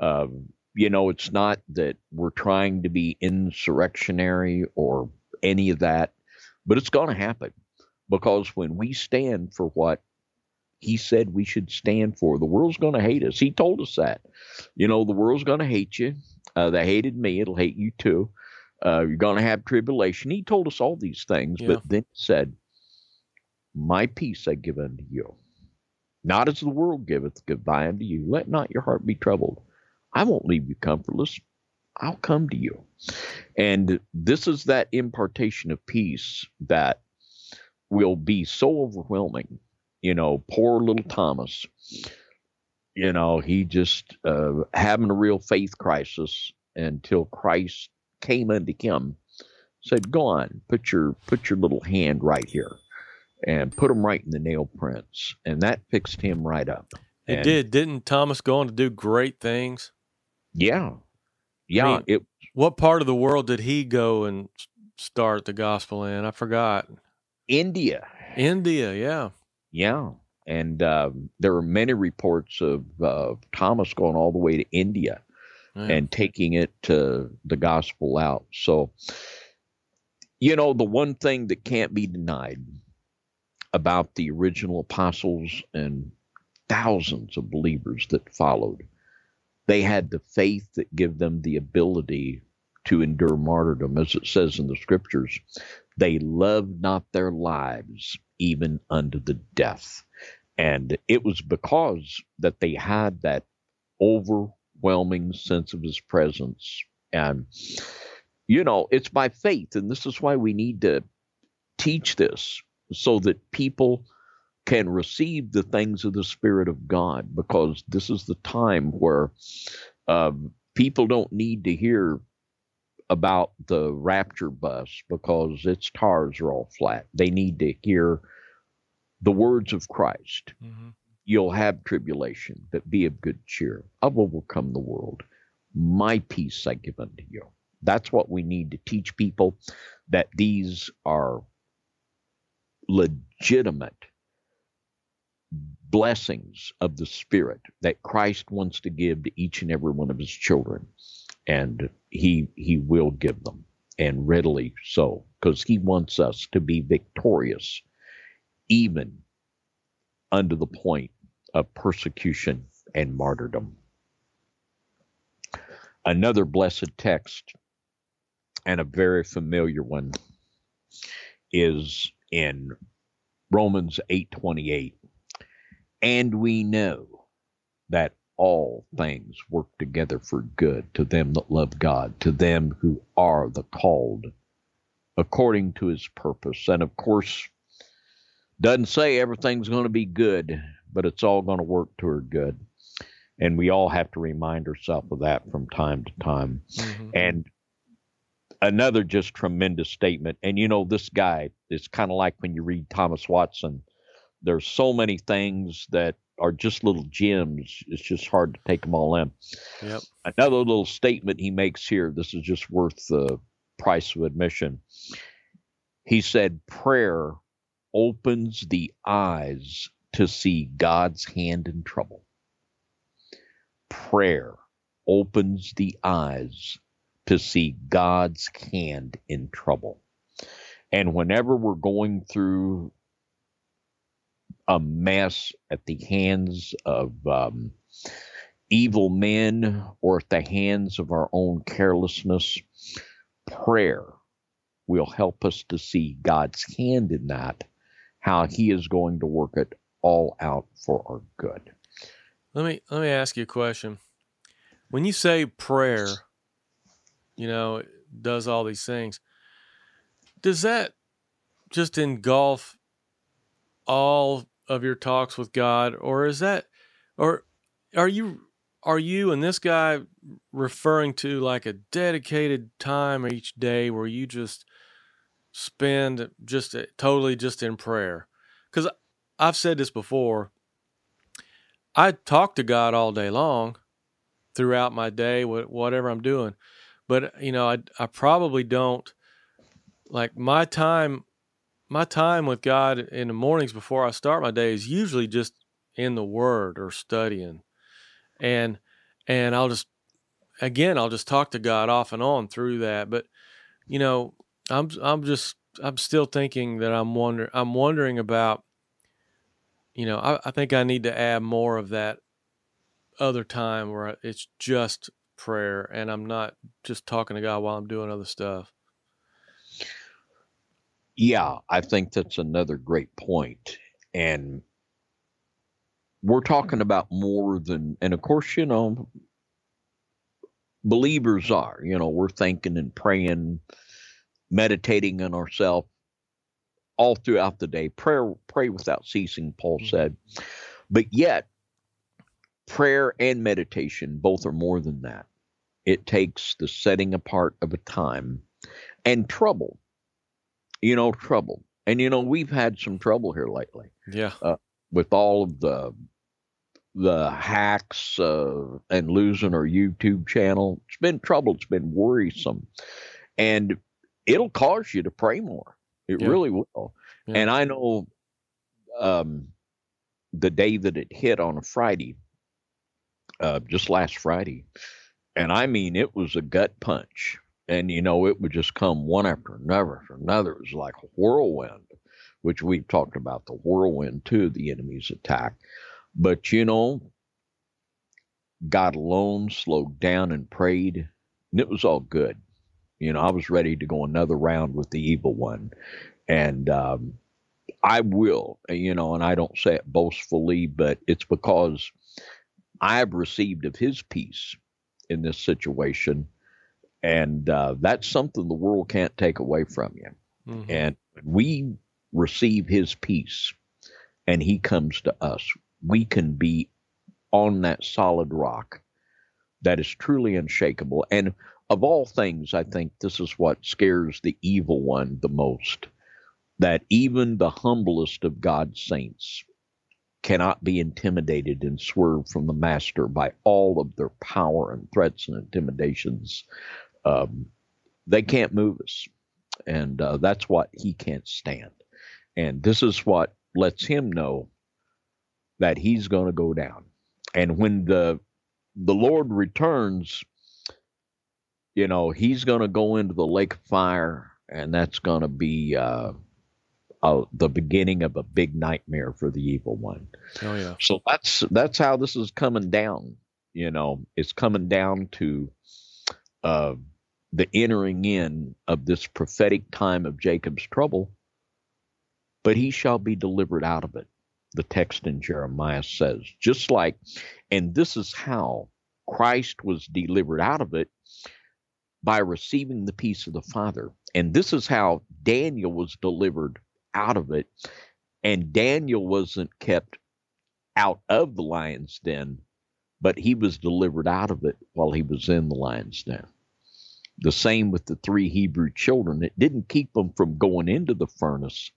Um, you know, it's not that we're trying to be insurrectionary or any of that, but it's going to happen because when we stand for what he said we should stand for, the world's going to hate us. He told us that. You know, the world's going to hate you. Uh, they hated me. It'll hate you too. Uh, you're going to have tribulation. He told us all these things, Yeah. but then he said, My peace I give unto you. Not as the world giveth, give I unto you. Let not your heart be troubled. I won't leave you comfortless. I'll come to you. And this is that impartation of peace that will be so overwhelming. You know, poor little Thomas, you know, he just uh, having a real faith crisis until Christ came unto him, said, "Go on, put your put your little hand right here, and put him right in the nail prints," and that fixed him right up. It And- did. Didn't Thomas go on to do great things? Yeah, yeah. mean- it What part of the world did he go and start the gospel in? I forgot. India. India, yeah. Yeah. And um, there are many reports of uh, Thomas going all the way to India Yeah. and taking it to the gospel out. So, you know, the one thing that can't be denied about the original apostles and thousands of believers that followed, they had the faith that gave them the ability to endure martyrdom. As it says in the scriptures, they loved not their lives even unto the death. And it was because that they had that overwhelming sense of his presence. And, you know, it's by faith. And this is why we need to teach this so that people can receive the things of the Spirit of God, because this is the time where um, people don't need to hear about the rapture bus because its tires are all flat. They need to hear the words of Christ. Mhm. You'll have tribulation, but be of good cheer. I've overcome the world. My peace I give unto you. That's what we need to teach people that these are legitimate blessings of the Spirit that Christ wants to give to each and every one of his children. And he he will give them and readily so because he wants us to be victorious even under the point of persecution and martyrdom. Another blessed text and a very familiar one is in Romans 8:28 and we know that all things work together for good to them that love God to them who are the called according to his purpose. And of course doesn't say everything's going to be good, but it's all going to work to her good. And we all have to remind ourselves of that from time to time. Mhm. And another just tremendous statement. And you know, this guy is kind of like when you read Thomas Watson, there's so many things that are just little gems. It's just hard to take them all in. Yep. Another little statement he makes here, this is just worth the price of admission. He said, Prayer opens the eyes to see God's hand in trouble. Prayer opens the eyes to see God's hand in trouble. And whenever we're going through a mess at the hands of um, evil men or at the hands of our own carelessness, prayer will help us to see God's hand in that, how He is going to work it all out for our good. Let me let me ask you a question. When you say prayer, you know, does all these things, does that just engulf all of your talks with God, or is that, or are you are you and this guy referring to like a dedicated time each day where you just spend just totally just in prayer? Because I've said this before. I talk to God all day long throughout my day, whatever I'm doing. But, you know, I, I probably don't like my time, my time with God in the mornings before I start my day is usually just in the word or studying. And, and I'll just, again, I'll just talk to God off and on through that. But, you know, I'm, I'm just, I'm still thinking that I'm wondering, I'm wondering about you know, I, I think I need to add more of that other time where it's just prayer and I'm not just talking to God while I'm doing other stuff. Yeah, I think that's another great point. And we're talking about more than, and of course, you know, believers are, you know, we're thinking and praying, meditating on ourselves all throughout the day. Prayer, pray without ceasing, Paul mm-hmm. said. But yet, prayer and meditation both are more than that. It takes the setting apart of a time and trouble. You know, trouble. And you know, we've had some trouble here lately. Yeah. Uh, with all of the the hacks uh, and losing our YouTube channel. It's been trouble. It's been worrisome, and it'll cause you to pray more. It yeah. really will. Yeah. And I know um, the day that it hit on a Friday, uh, just last Friday, and I mean it was a gut punch. And you know, it would just come one after another after another. It was like a whirlwind, which we've talked about the whirlwind too, the enemy's attack. But you know, God alone slowed down and prayed, and it was all good. You know, I was ready to go another round with the evil one. And um, I will, you know, and I don't say it boastfully, but it's because I've received of his peace in this situation. And uh, that's something the world can't take away from you. Mm-hmm. And we receive his peace and he comes to us. We can be on that solid rock that is truly unshakable. And of all things, I think this is what scares the evil one the most that even the humblest of God's saints cannot be intimidated and swerved from the master by all of their power and threats and intimidations. Um, they can't move us. And uh, that's what he can't stand. And this is what lets him know that he's going to go down. And when the the Lord returns, you know, he's going to go into the lake of fire, and that's going to be uh, uh, the beginning of a big nightmare for the evil one. Oh yeah. So that's that's how this is coming down. You know, it's coming down to uh, the entering in of this prophetic time of Jacob's trouble, but he shall be delivered out of it. The text in Jeremiah says, just like, and this is how Christ was delivered out of it by receiving the peace of the Father. And this is how Daniel was delivered out of it. And Daniel wasn't kept out of the lion's den, but he was delivered out of it while he was in the lion's den. The same with the three Hebrew children. It didn't keep them from going into the furnace,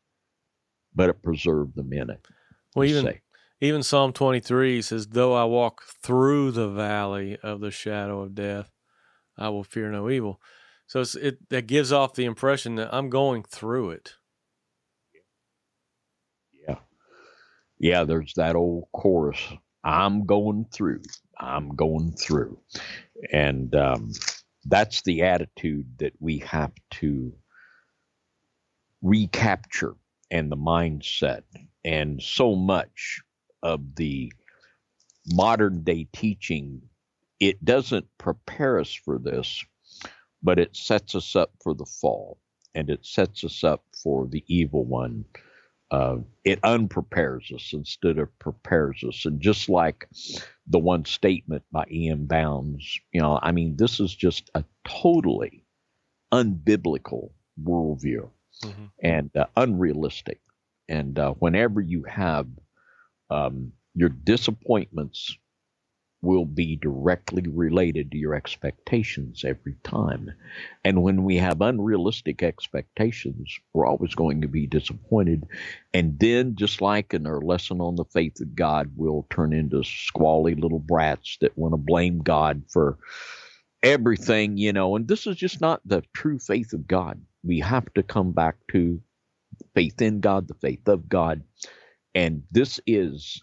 but it preserved them in it. Well, even say. even Psalm 23 says, "Though I walk through the valley of the shadow of death, I will fear no evil." So it that gives off the impression that I'm going through it. Yeah, Yeah, there's that old chorus. I'm going through. I'm going through, and um, that's the attitude that we have to recapture and the mindset. And so much of the modern day teaching, it doesn't prepare us for this, but it sets us up for the fall and it sets us up for the evil one. Uh, it unprepares us instead of prepares us. And just like the one statement by E.M. Bounds, you know, I mean, this is just a totally unbiblical worldview mm-hmm. and uh, unrealistic. And uh, whenever you have um, your disappointments will be directly related to your expectations every time. And when we have unrealistic expectations, we're always going to be disappointed. And then, just like in our lesson on the faith of God, we'll turn into squally little brats that want to blame God for everything, you know. And this is just not the true faith of God. We have to come back to faith in God, the faith of God. And this is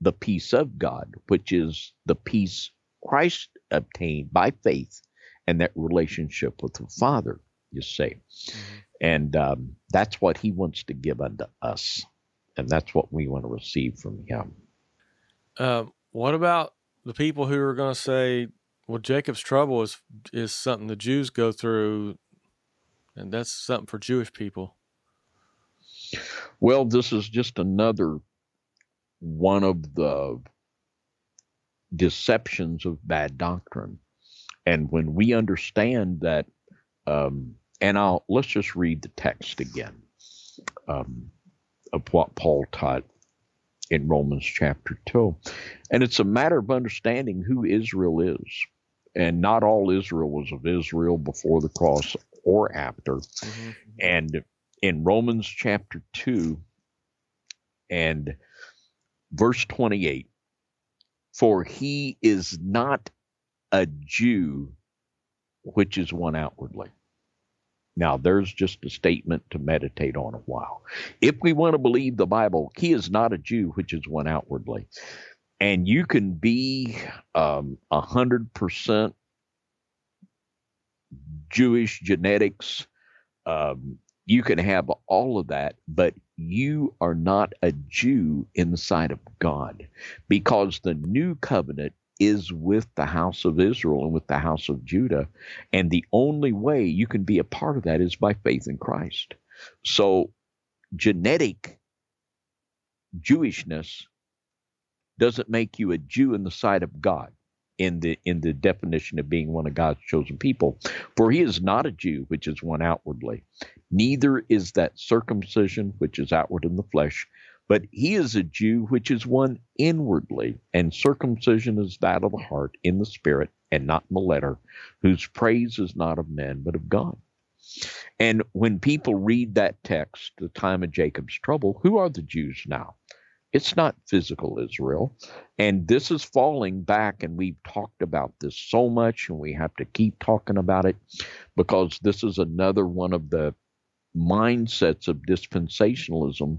the peace of God, which is the peace Christ obtained by faith and that relationship with the Father, you say. Mm-hmm. And um, that's what he wants to give unto us. And that's what we want to receive from him. Uh, what about the people who are going to say, well, Jacob's trouble is, is something the Jews go through, and that's something for Jewish people? Well, this is just another one of the deceptions of bad doctrine. And when we understand that, um, and I'll let's just read the text again um, of what Paul taught in Romans chapter 2. And it's a matter of understanding who Israel is. And not all Israel was of Israel before the cross or after. Mm-hmm. And in Romans chapter 2 and verse 28 For he is not a Jew, which is one outwardly. Now, there's just a statement to meditate on a while. If we want to believe the Bible, he is not a Jew, which is one outwardly. And you can be um, a hundred percent Jewish genetics. Um, you can have all of that, but you are not a Jew in the sight of God because the new covenant is with the house of Israel and with the house of Judah. And the only way you can be a part of that is by faith in Christ. So, genetic Jewishness doesn't make you a Jew in the sight of God in the in the definition of being one of God's chosen people. For he is not a Jew, which is one outwardly, neither is that circumcision which is outward in the flesh, but he is a Jew which is one inwardly, and circumcision is that of the heart in the spirit and not in the letter, whose praise is not of men but of God. And when people read that text, the time of Jacob's trouble, who are the Jews now? It's not physical Israel. And this is falling back, and we've talked about this so much, and we have to keep talking about it because this is another one of the mindsets of dispensationalism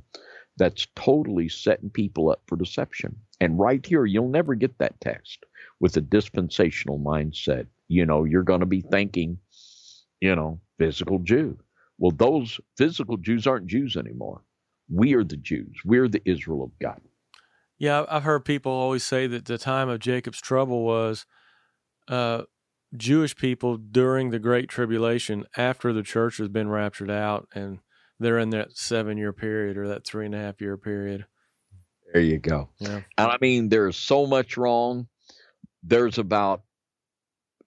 that's totally setting people up for deception. And right here, you'll never get that text with a dispensational mindset. You know, you're going to be thinking, you know, physical Jew. Well, those physical Jews aren't Jews anymore. We are the Jews. We're the Israel of God. Yeah, I've heard people always say that the time of Jacob's trouble was uh, Jewish people during the Great Tribulation after the church has been raptured out and they're in that seven year period or that three and a half year period. There you go. Yeah. And I mean, there's so much wrong. There's about,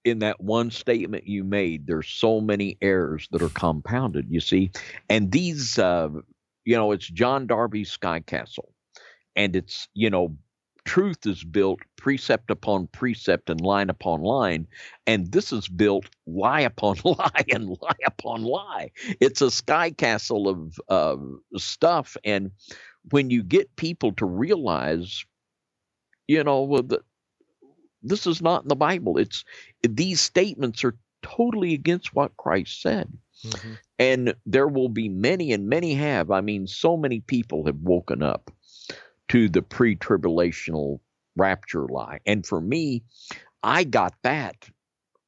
in that one statement you made, there's so many errors that are compounded, you see. And these uh, you know, it's John Darby's Sky Castle. And it's, you know, truth is built precept upon precept and line upon line. And this is built lie upon *laughs* lie and lie upon lie. It's a sky castle of uh, stuff. And when you get people to realize, you know, that this is not in the Bible, it's these statements are totally against what Christ said. Mm-hmm. And there will be many, and many have. I mean, so many people have woken up to the pre tribulational rapture lie. And for me, I got that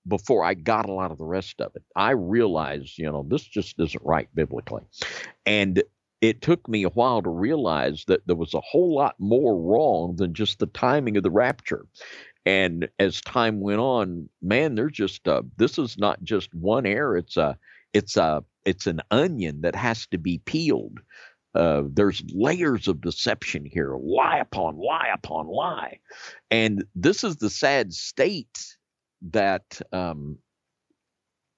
before I got a lot of the rest of it. I realized, you know, this just isn't right biblically. And it took me a while to realize that there was a whole lot more wrong than just the timing of the rapture. And as time went on, man, there's just uh, this is not just one error. It's a it's a it's an onion that has to be peeled. Uh, there's layers of deception here, lie upon lie upon lie, and this is the sad state that um,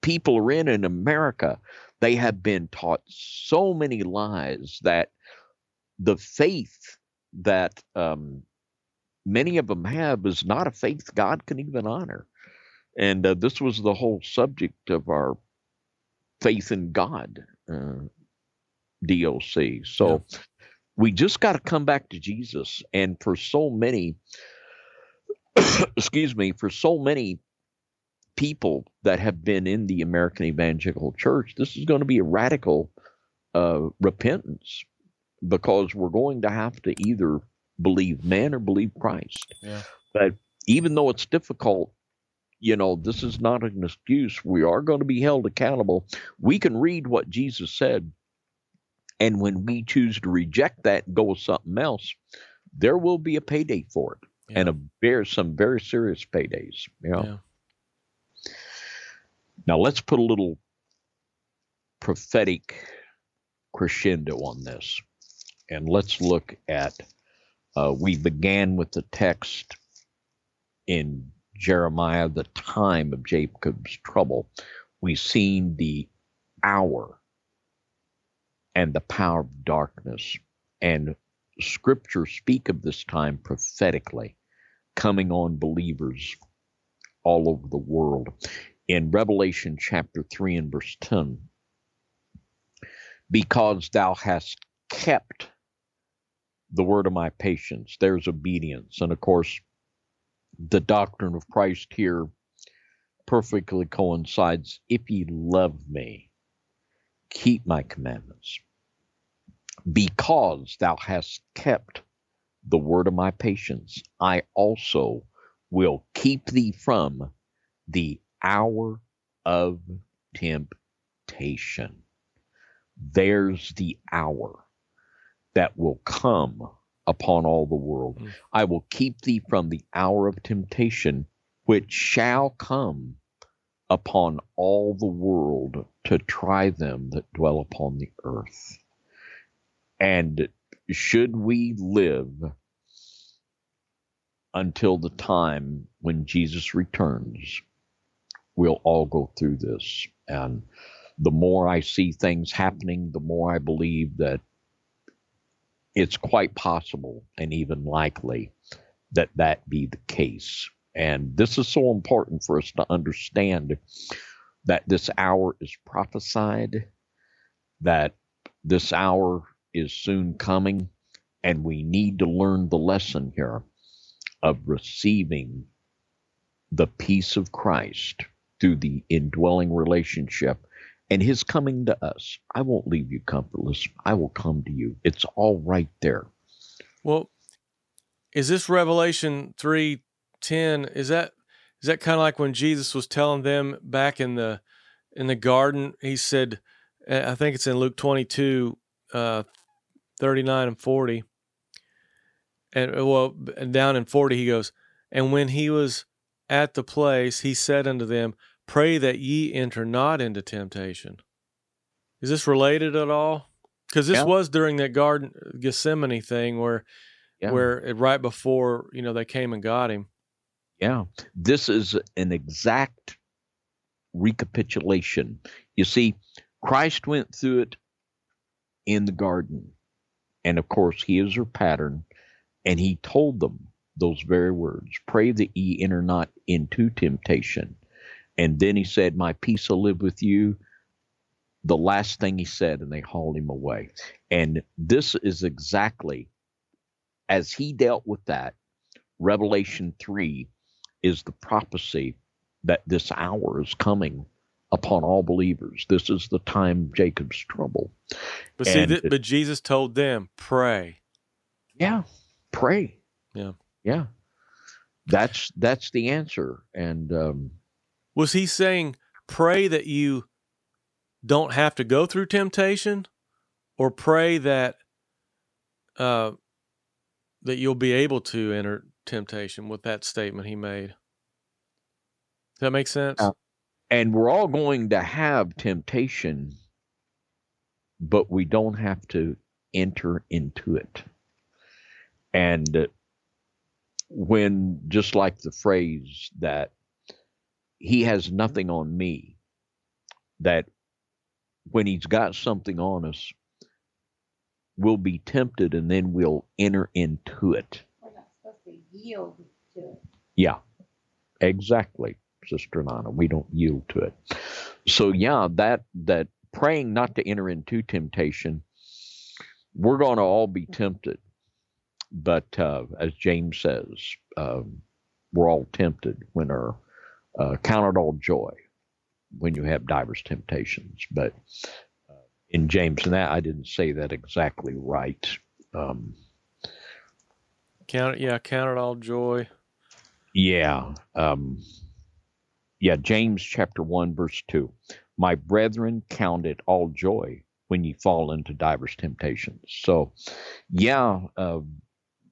people are in in America. They have been taught so many lies that the faith that um, many of them have is not a faith God can even honor. And uh, this was the whole subject of our faith in God uh, DOC. So yeah. we just got to come back to Jesus. And for so many, *coughs* excuse me, for so many people that have been in the American Evangelical Church, this is going to be a radical uh, repentance because we're going to have to either believe man or believe Christ. Yeah. But even though it's difficult, you know, this is not an excuse. We are going to be held accountable. We can read what Jesus said, and when we choose to reject that and go with something else, there will be a payday for it, yeah. and a very some very serious paydays. You know? Yeah. Now let's put a little prophetic crescendo on this, and let's look at. Uh, we began with the text in Jeremiah, the time of Jacob's trouble. We've seen the hour and the power of darkness. And scripture speak of this time prophetically coming on believers all over the world. In Revelation chapter 3 and verse 10, because thou hast kept the word of my patience, there's obedience. And of course, the doctrine of Christ here perfectly coincides. If ye love me, keep my commandments. Because thou hast kept the word of my patience, I also will keep thee from the hour of temptation. There's the hour that will come upon all the world. Mm. I will keep thee from the hour of temptation, which shall come upon all the world to try them that dwell upon the earth. And should we live until the time when Jesus returns, we'll all go through this. And the more I see things happening, the more I believe that it's quite possible and even likely that that be the case. And this is so important for us to understand that this hour is prophesied, that this hour is soon coming, and we need to learn the lesson here of receiving the peace of Christ through the indwelling relationship and his coming to us. I won't leave you comfortless. I will come to you. It's all right there. Well, is this Revelation 3:10 is that is that kind of like when Jesus was telling them back in the in the garden he said I think it's in Luke 22 uh 39 and 40 and well down in 40 he goes and when he was at the place he said unto them Pray that ye enter not into temptation. Is this related at all? Because this yeah. was during that Garden uh, Gethsemane thing where, yeah. where it, right before you know they came and got him. Yeah, this is an exact recapitulation. You see, Christ went through it in the garden, and of course, He is our pattern, and He told them those very words: "Pray that ye enter not into temptation." And then he said, My peace will live with you. The last thing he said, and they hauled him away. And this is exactly as he dealt with that. Revelation 3 is the prophecy that this hour is coming upon all believers. This is the time of Jacob's trouble. But see, th- but Jesus told them, pray. Yeah. pray. Yeah. Yeah. That's that's the answer. And um, Was he saying pray that you don't have to go through temptation or pray that uh that you'll be able to enter temptation with that statement he made? Does that make sense? Uh, and we're all going to have temptation, but we don't have to enter into it. And when, just like the phrase that he has nothing on me, that when he's got something on us, we'll be tempted and then we'll enter into it. We're not supposed to yield to it. Yeah, exactly, Sister Nana. We don't yield to it. So yeah, that that praying not to enter into temptation, we're going to all be tempted. But uh, as James says, um, we're all tempted when are uh, count it all joy when you have diverse temptations. But uh, in James, and that I didn't say that exactly right. Um, Count it, yeah, count it all joy. Yeah. Um, yeah, James chapter 1, verse 2. My brethren, count it all joy when ye fall into diverse temptations. So, yeah, uh,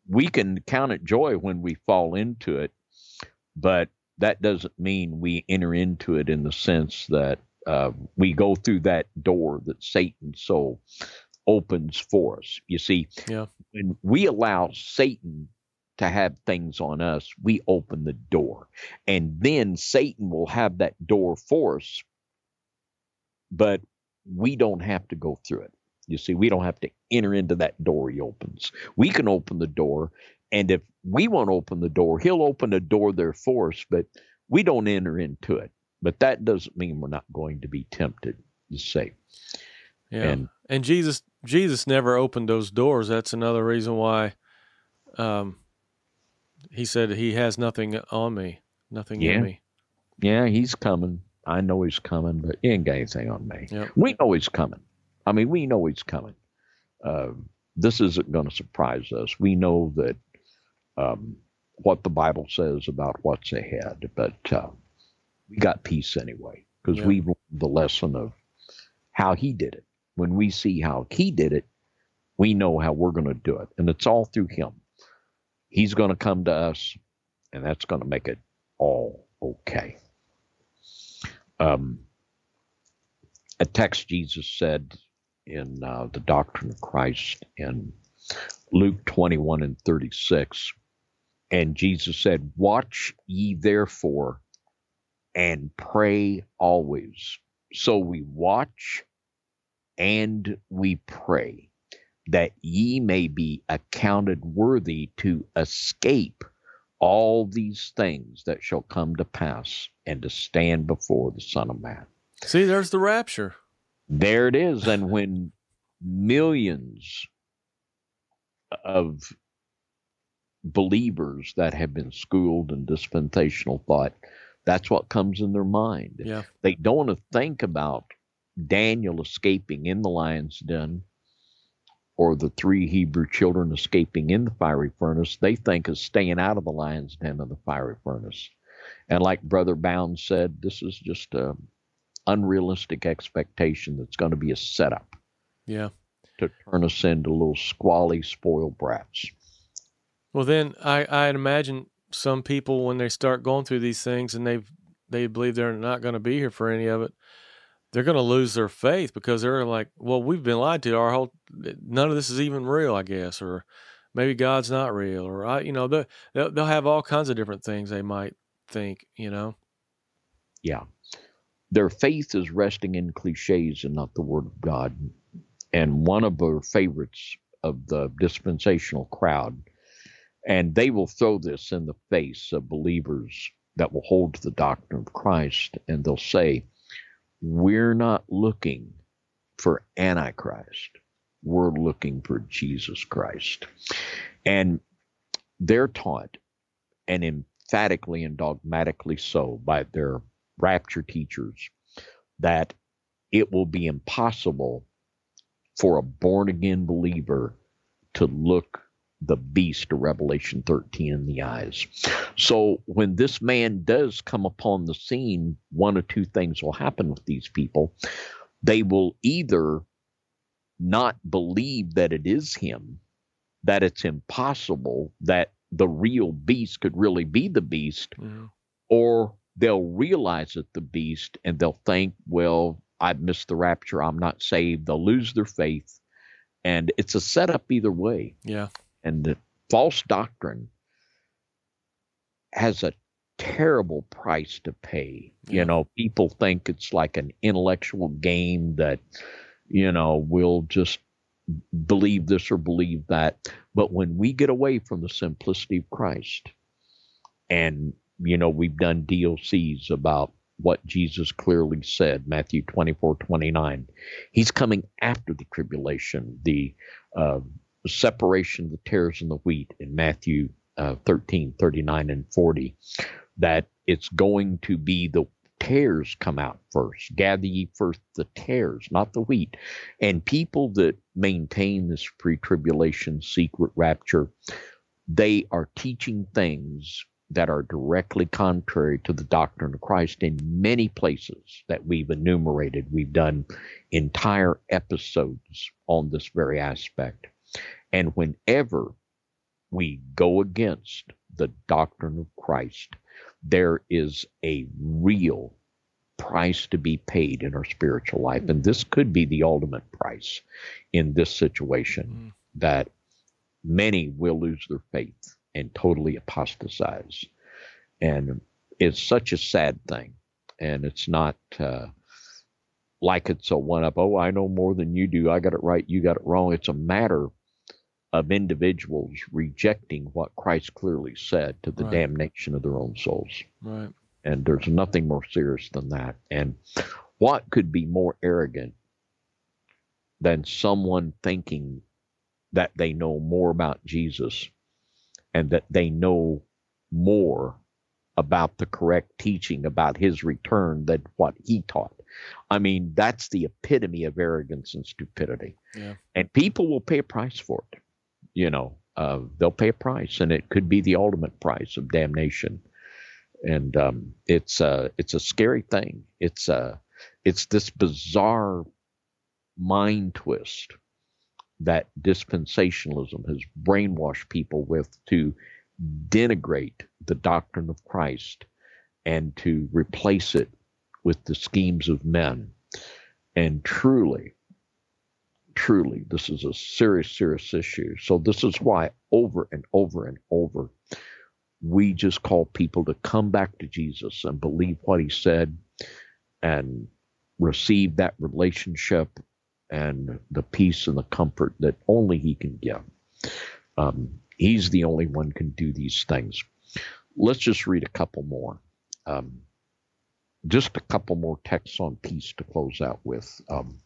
we can count it joy when we fall into it, but that doesn't mean we enter into it in the sense that uh, we go through that door that Satan so opens for us. You see, Yeah. when we allow Satan to have things on us, we open the door. And then Satan will have that door for us, but we don't have to go through it. You see, we don't have to enter into that door he opens. We can open the door, and if we want to open the door, he'll open the door there for us, but we don't enter into it. But that doesn't mean we're not going to be tempted, you see. Yeah. And And Jesus Jesus never opened those doors. That's another reason why um he said he has nothing on me, nothing Yeah. in me. yeah, he's coming. I know he's coming, but he ain't got anything on me. Yep. We know he's coming. I mean, we know he's coming. Uh, this isn't going to surprise us. We know that um, what the Bible says about what's ahead, but uh, we got peace anyway because Yeah. we've learned the lesson of how he did it. When we see how he did it, we know how we're going to do it, and it's all through him. He's going to come to us, and that's going to make it all okay. Um, a text Jesus said in uh, the Doctrine of Christ in Luke 21 and 36. And Jesus said, Watch ye therefore and pray always. So we watch and we pray that ye may be accounted worthy to escape all these things that shall come to pass and to stand before the Son of Man. See, there's the rapture. There it is. And when millions of believers that have been schooled in dispensational thought, that's what comes in their mind. Yeah. They don't want to think about Daniel escaping in the lion's den or the three Hebrew children escaping in the fiery furnace. They think of staying out of the lion's den of the fiery furnace. And like Brother Bounds said, this is just a unrealistic expectation that's going to be a setup Yeah. to turn us into little squally, spoiled brats. Well, then I I'd imagine some people when they start going through these things and they they believe they're not going to be here for any of it, they're going to lose their faith because they're like, well, we've been lied to our whole. None of this is even real, I guess, or maybe God's not real, or I, you know, they they'll, they'll have all kinds of different things they might think, you know. Yeah. Their faith is resting in cliches and not the Word of God. And one of their favorites of the dispensational crowd, and they will throw this in the face of believers that will hold to the doctrine of Christ, and they'll say, We're not looking for Antichrist. We're looking for Jesus Christ. And they're taught, and emphatically and dogmatically so, by their rapture teachers, that it will be impossible for a born again believer to look the beast of Revelation 13 in the eyes. So when this man does come upon the scene, one or two things will happen with these people. They will either not believe that it is him, that it's impossible that the real beast could really be the beast, mm-hmm. or they'll realize it the beast and they'll think, well, I've missed the rapture, I'm not saved. They'll lose their faith. And it's a setup either way. Yeah. And the false doctrine has a terrible price to pay. Yeah. You know, people think it's like an intellectual game that, you know, we'll just believe this or believe that. But when we get away from the simplicity of Christ, and, you know, we've done DOCs about what Jesus clearly said, Matthew 24, 29. He's coming after the tribulation, the uh, separation of the tares and the wheat in Matthew uh, 13, 39, and 40, that it's going to be the tares come out first. Gather ye first the tares, not the wheat. And people that maintain this pre tribulation secret rapture, they are teaching things that are directly contrary to the doctrine of Christ in many places that we've enumerated. We've done entire episodes on this very aspect. And whenever we go against the doctrine of Christ, there is a real price to be paid in our spiritual life. And this could be the ultimate price in this situation mm. that many will lose their faith and totally apostatize. And it's such a sad thing. And it's not uh, like it's a one up, oh, I know more than you do. I got it right. You got it wrong. It's a matter of individuals rejecting what Christ clearly said to the right. damnation of their own souls. Right. And there's nothing more serious than that. And what could be more arrogant than someone thinking that they know more about Jesus and that they know more about the correct teaching about his return than what he taught. I mean, that's the epitome of arrogance and stupidity. Yeah. And people will pay a price for it you know, uh, they'll pay a price, and it could be the ultimate price of damnation. And um, it's uh, it's a scary thing. It's uh, it's this bizarre mind twist that dispensationalism has brainwashed people with to denigrate the doctrine of Christ and to replace it with the schemes of men. And truly, truly, this is a serious, serious issue. So this is why over and over and over, we just call people to come back to Jesus and believe what he said and receive that relationship and the peace and the comfort that only he can give. Um, he's the only one can do these things. Let's just read a couple more. Um, just a couple more texts on peace to close out with. Um,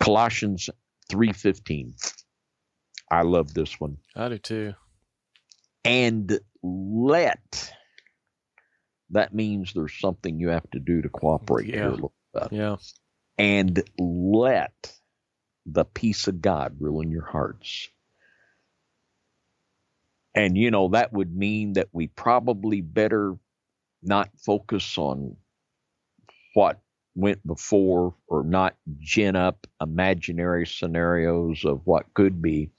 Colossians 3:15. I love this one. I do too. And let that means there's something you have to do to cooperate yeah. here Yeah. And let the peace of God rule in your hearts. And you know that would mean that we probably better not focus on what went before or not gin up imaginary scenarios of what could be,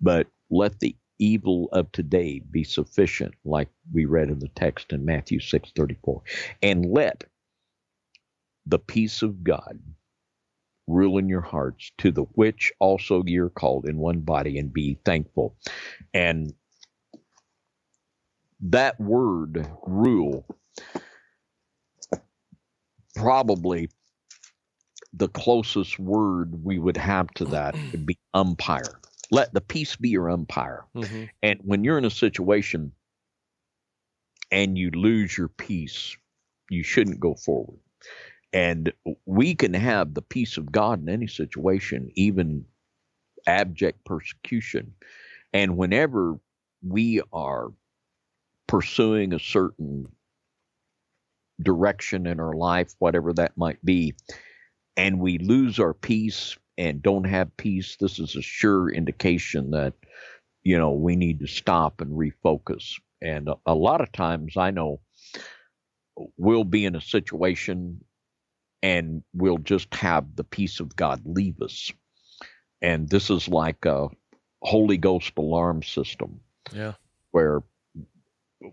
but let the evil of today be sufficient, like we read in the text in Matthew 6:34, and let the peace of God rule in your hearts, to the which also you're called in one body, and be thankful. And that word rule probably the closest word we would have to that would be umpire. Let the peace be your umpire. Mm-hmm. And when you're in a situation and you lose your peace, you shouldn't go forward. And we can have the peace of God in any situation, even abject persecution. And whenever we are pursuing a certain direction in our life, whatever that might be, and we lose our peace and don't have peace, this is a sure indication that you know, we need to stop and refocus. And a, a lot of times I know we'll be in a situation and we'll just have the peace of God leave us. And this is like a Holy Ghost alarm system. Yeah. Where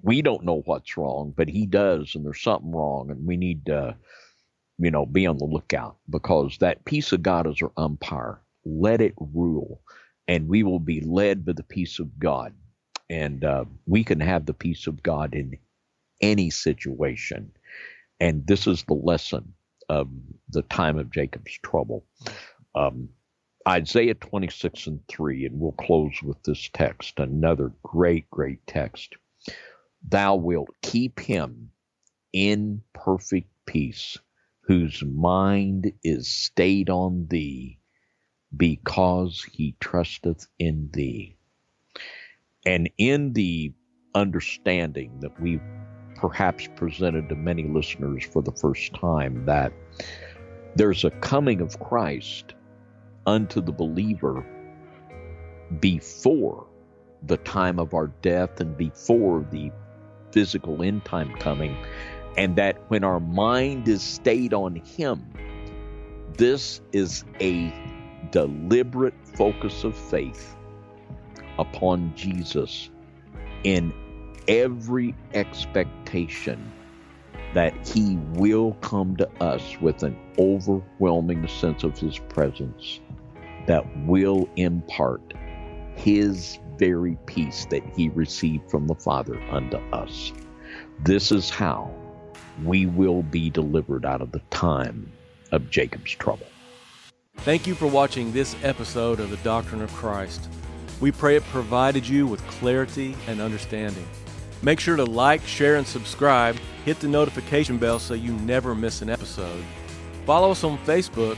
we don't know what's wrong, but he does, and there's something wrong, and we need to, you know, be on the lookout because that peace of God is our umpire. Let it rule, and we will be led by the peace of God, and uh, we can have the peace of God in any situation. And this is the lesson of the time of Jacob's trouble. Um, Isaiah 26 and 3, and we'll close with this text, another great, great text. Thou wilt keep him in perfect peace, whose mind is stayed on thee, because he trusteth in thee. And in the understanding that we perhaps presented to many listeners for the first time, that there's a coming of Christ unto the believer before the time of our death and before the physical end time coming, and that when our mind is stayed on Him, this is a deliberate focus of faith upon Jesus in every expectation that He will come to us with an overwhelming sense of His presence that will impart His very peace that he received from the Father unto us. This is how we will be delivered out of the time of Jacob's trouble. Thank you for watching this episode of the Doctrine of Christ. We pray it provided you with clarity and understanding. Make sure to like, share, and subscribe. Hit the notification bell so you never miss an episode. Follow us on Facebook.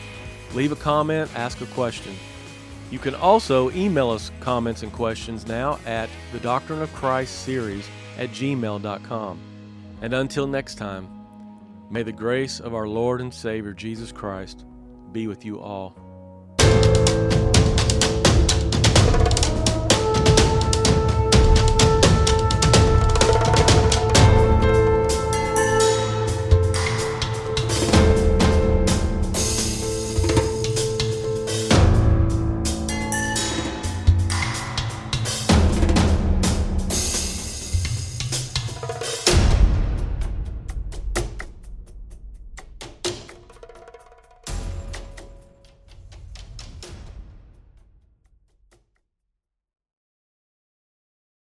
Leave a comment, ask a question. You can also email us comments and questions now at the Doctrine of Christ series at gmail.com. And until next time, may the grace of our Lord and Savior Jesus Christ be with you all.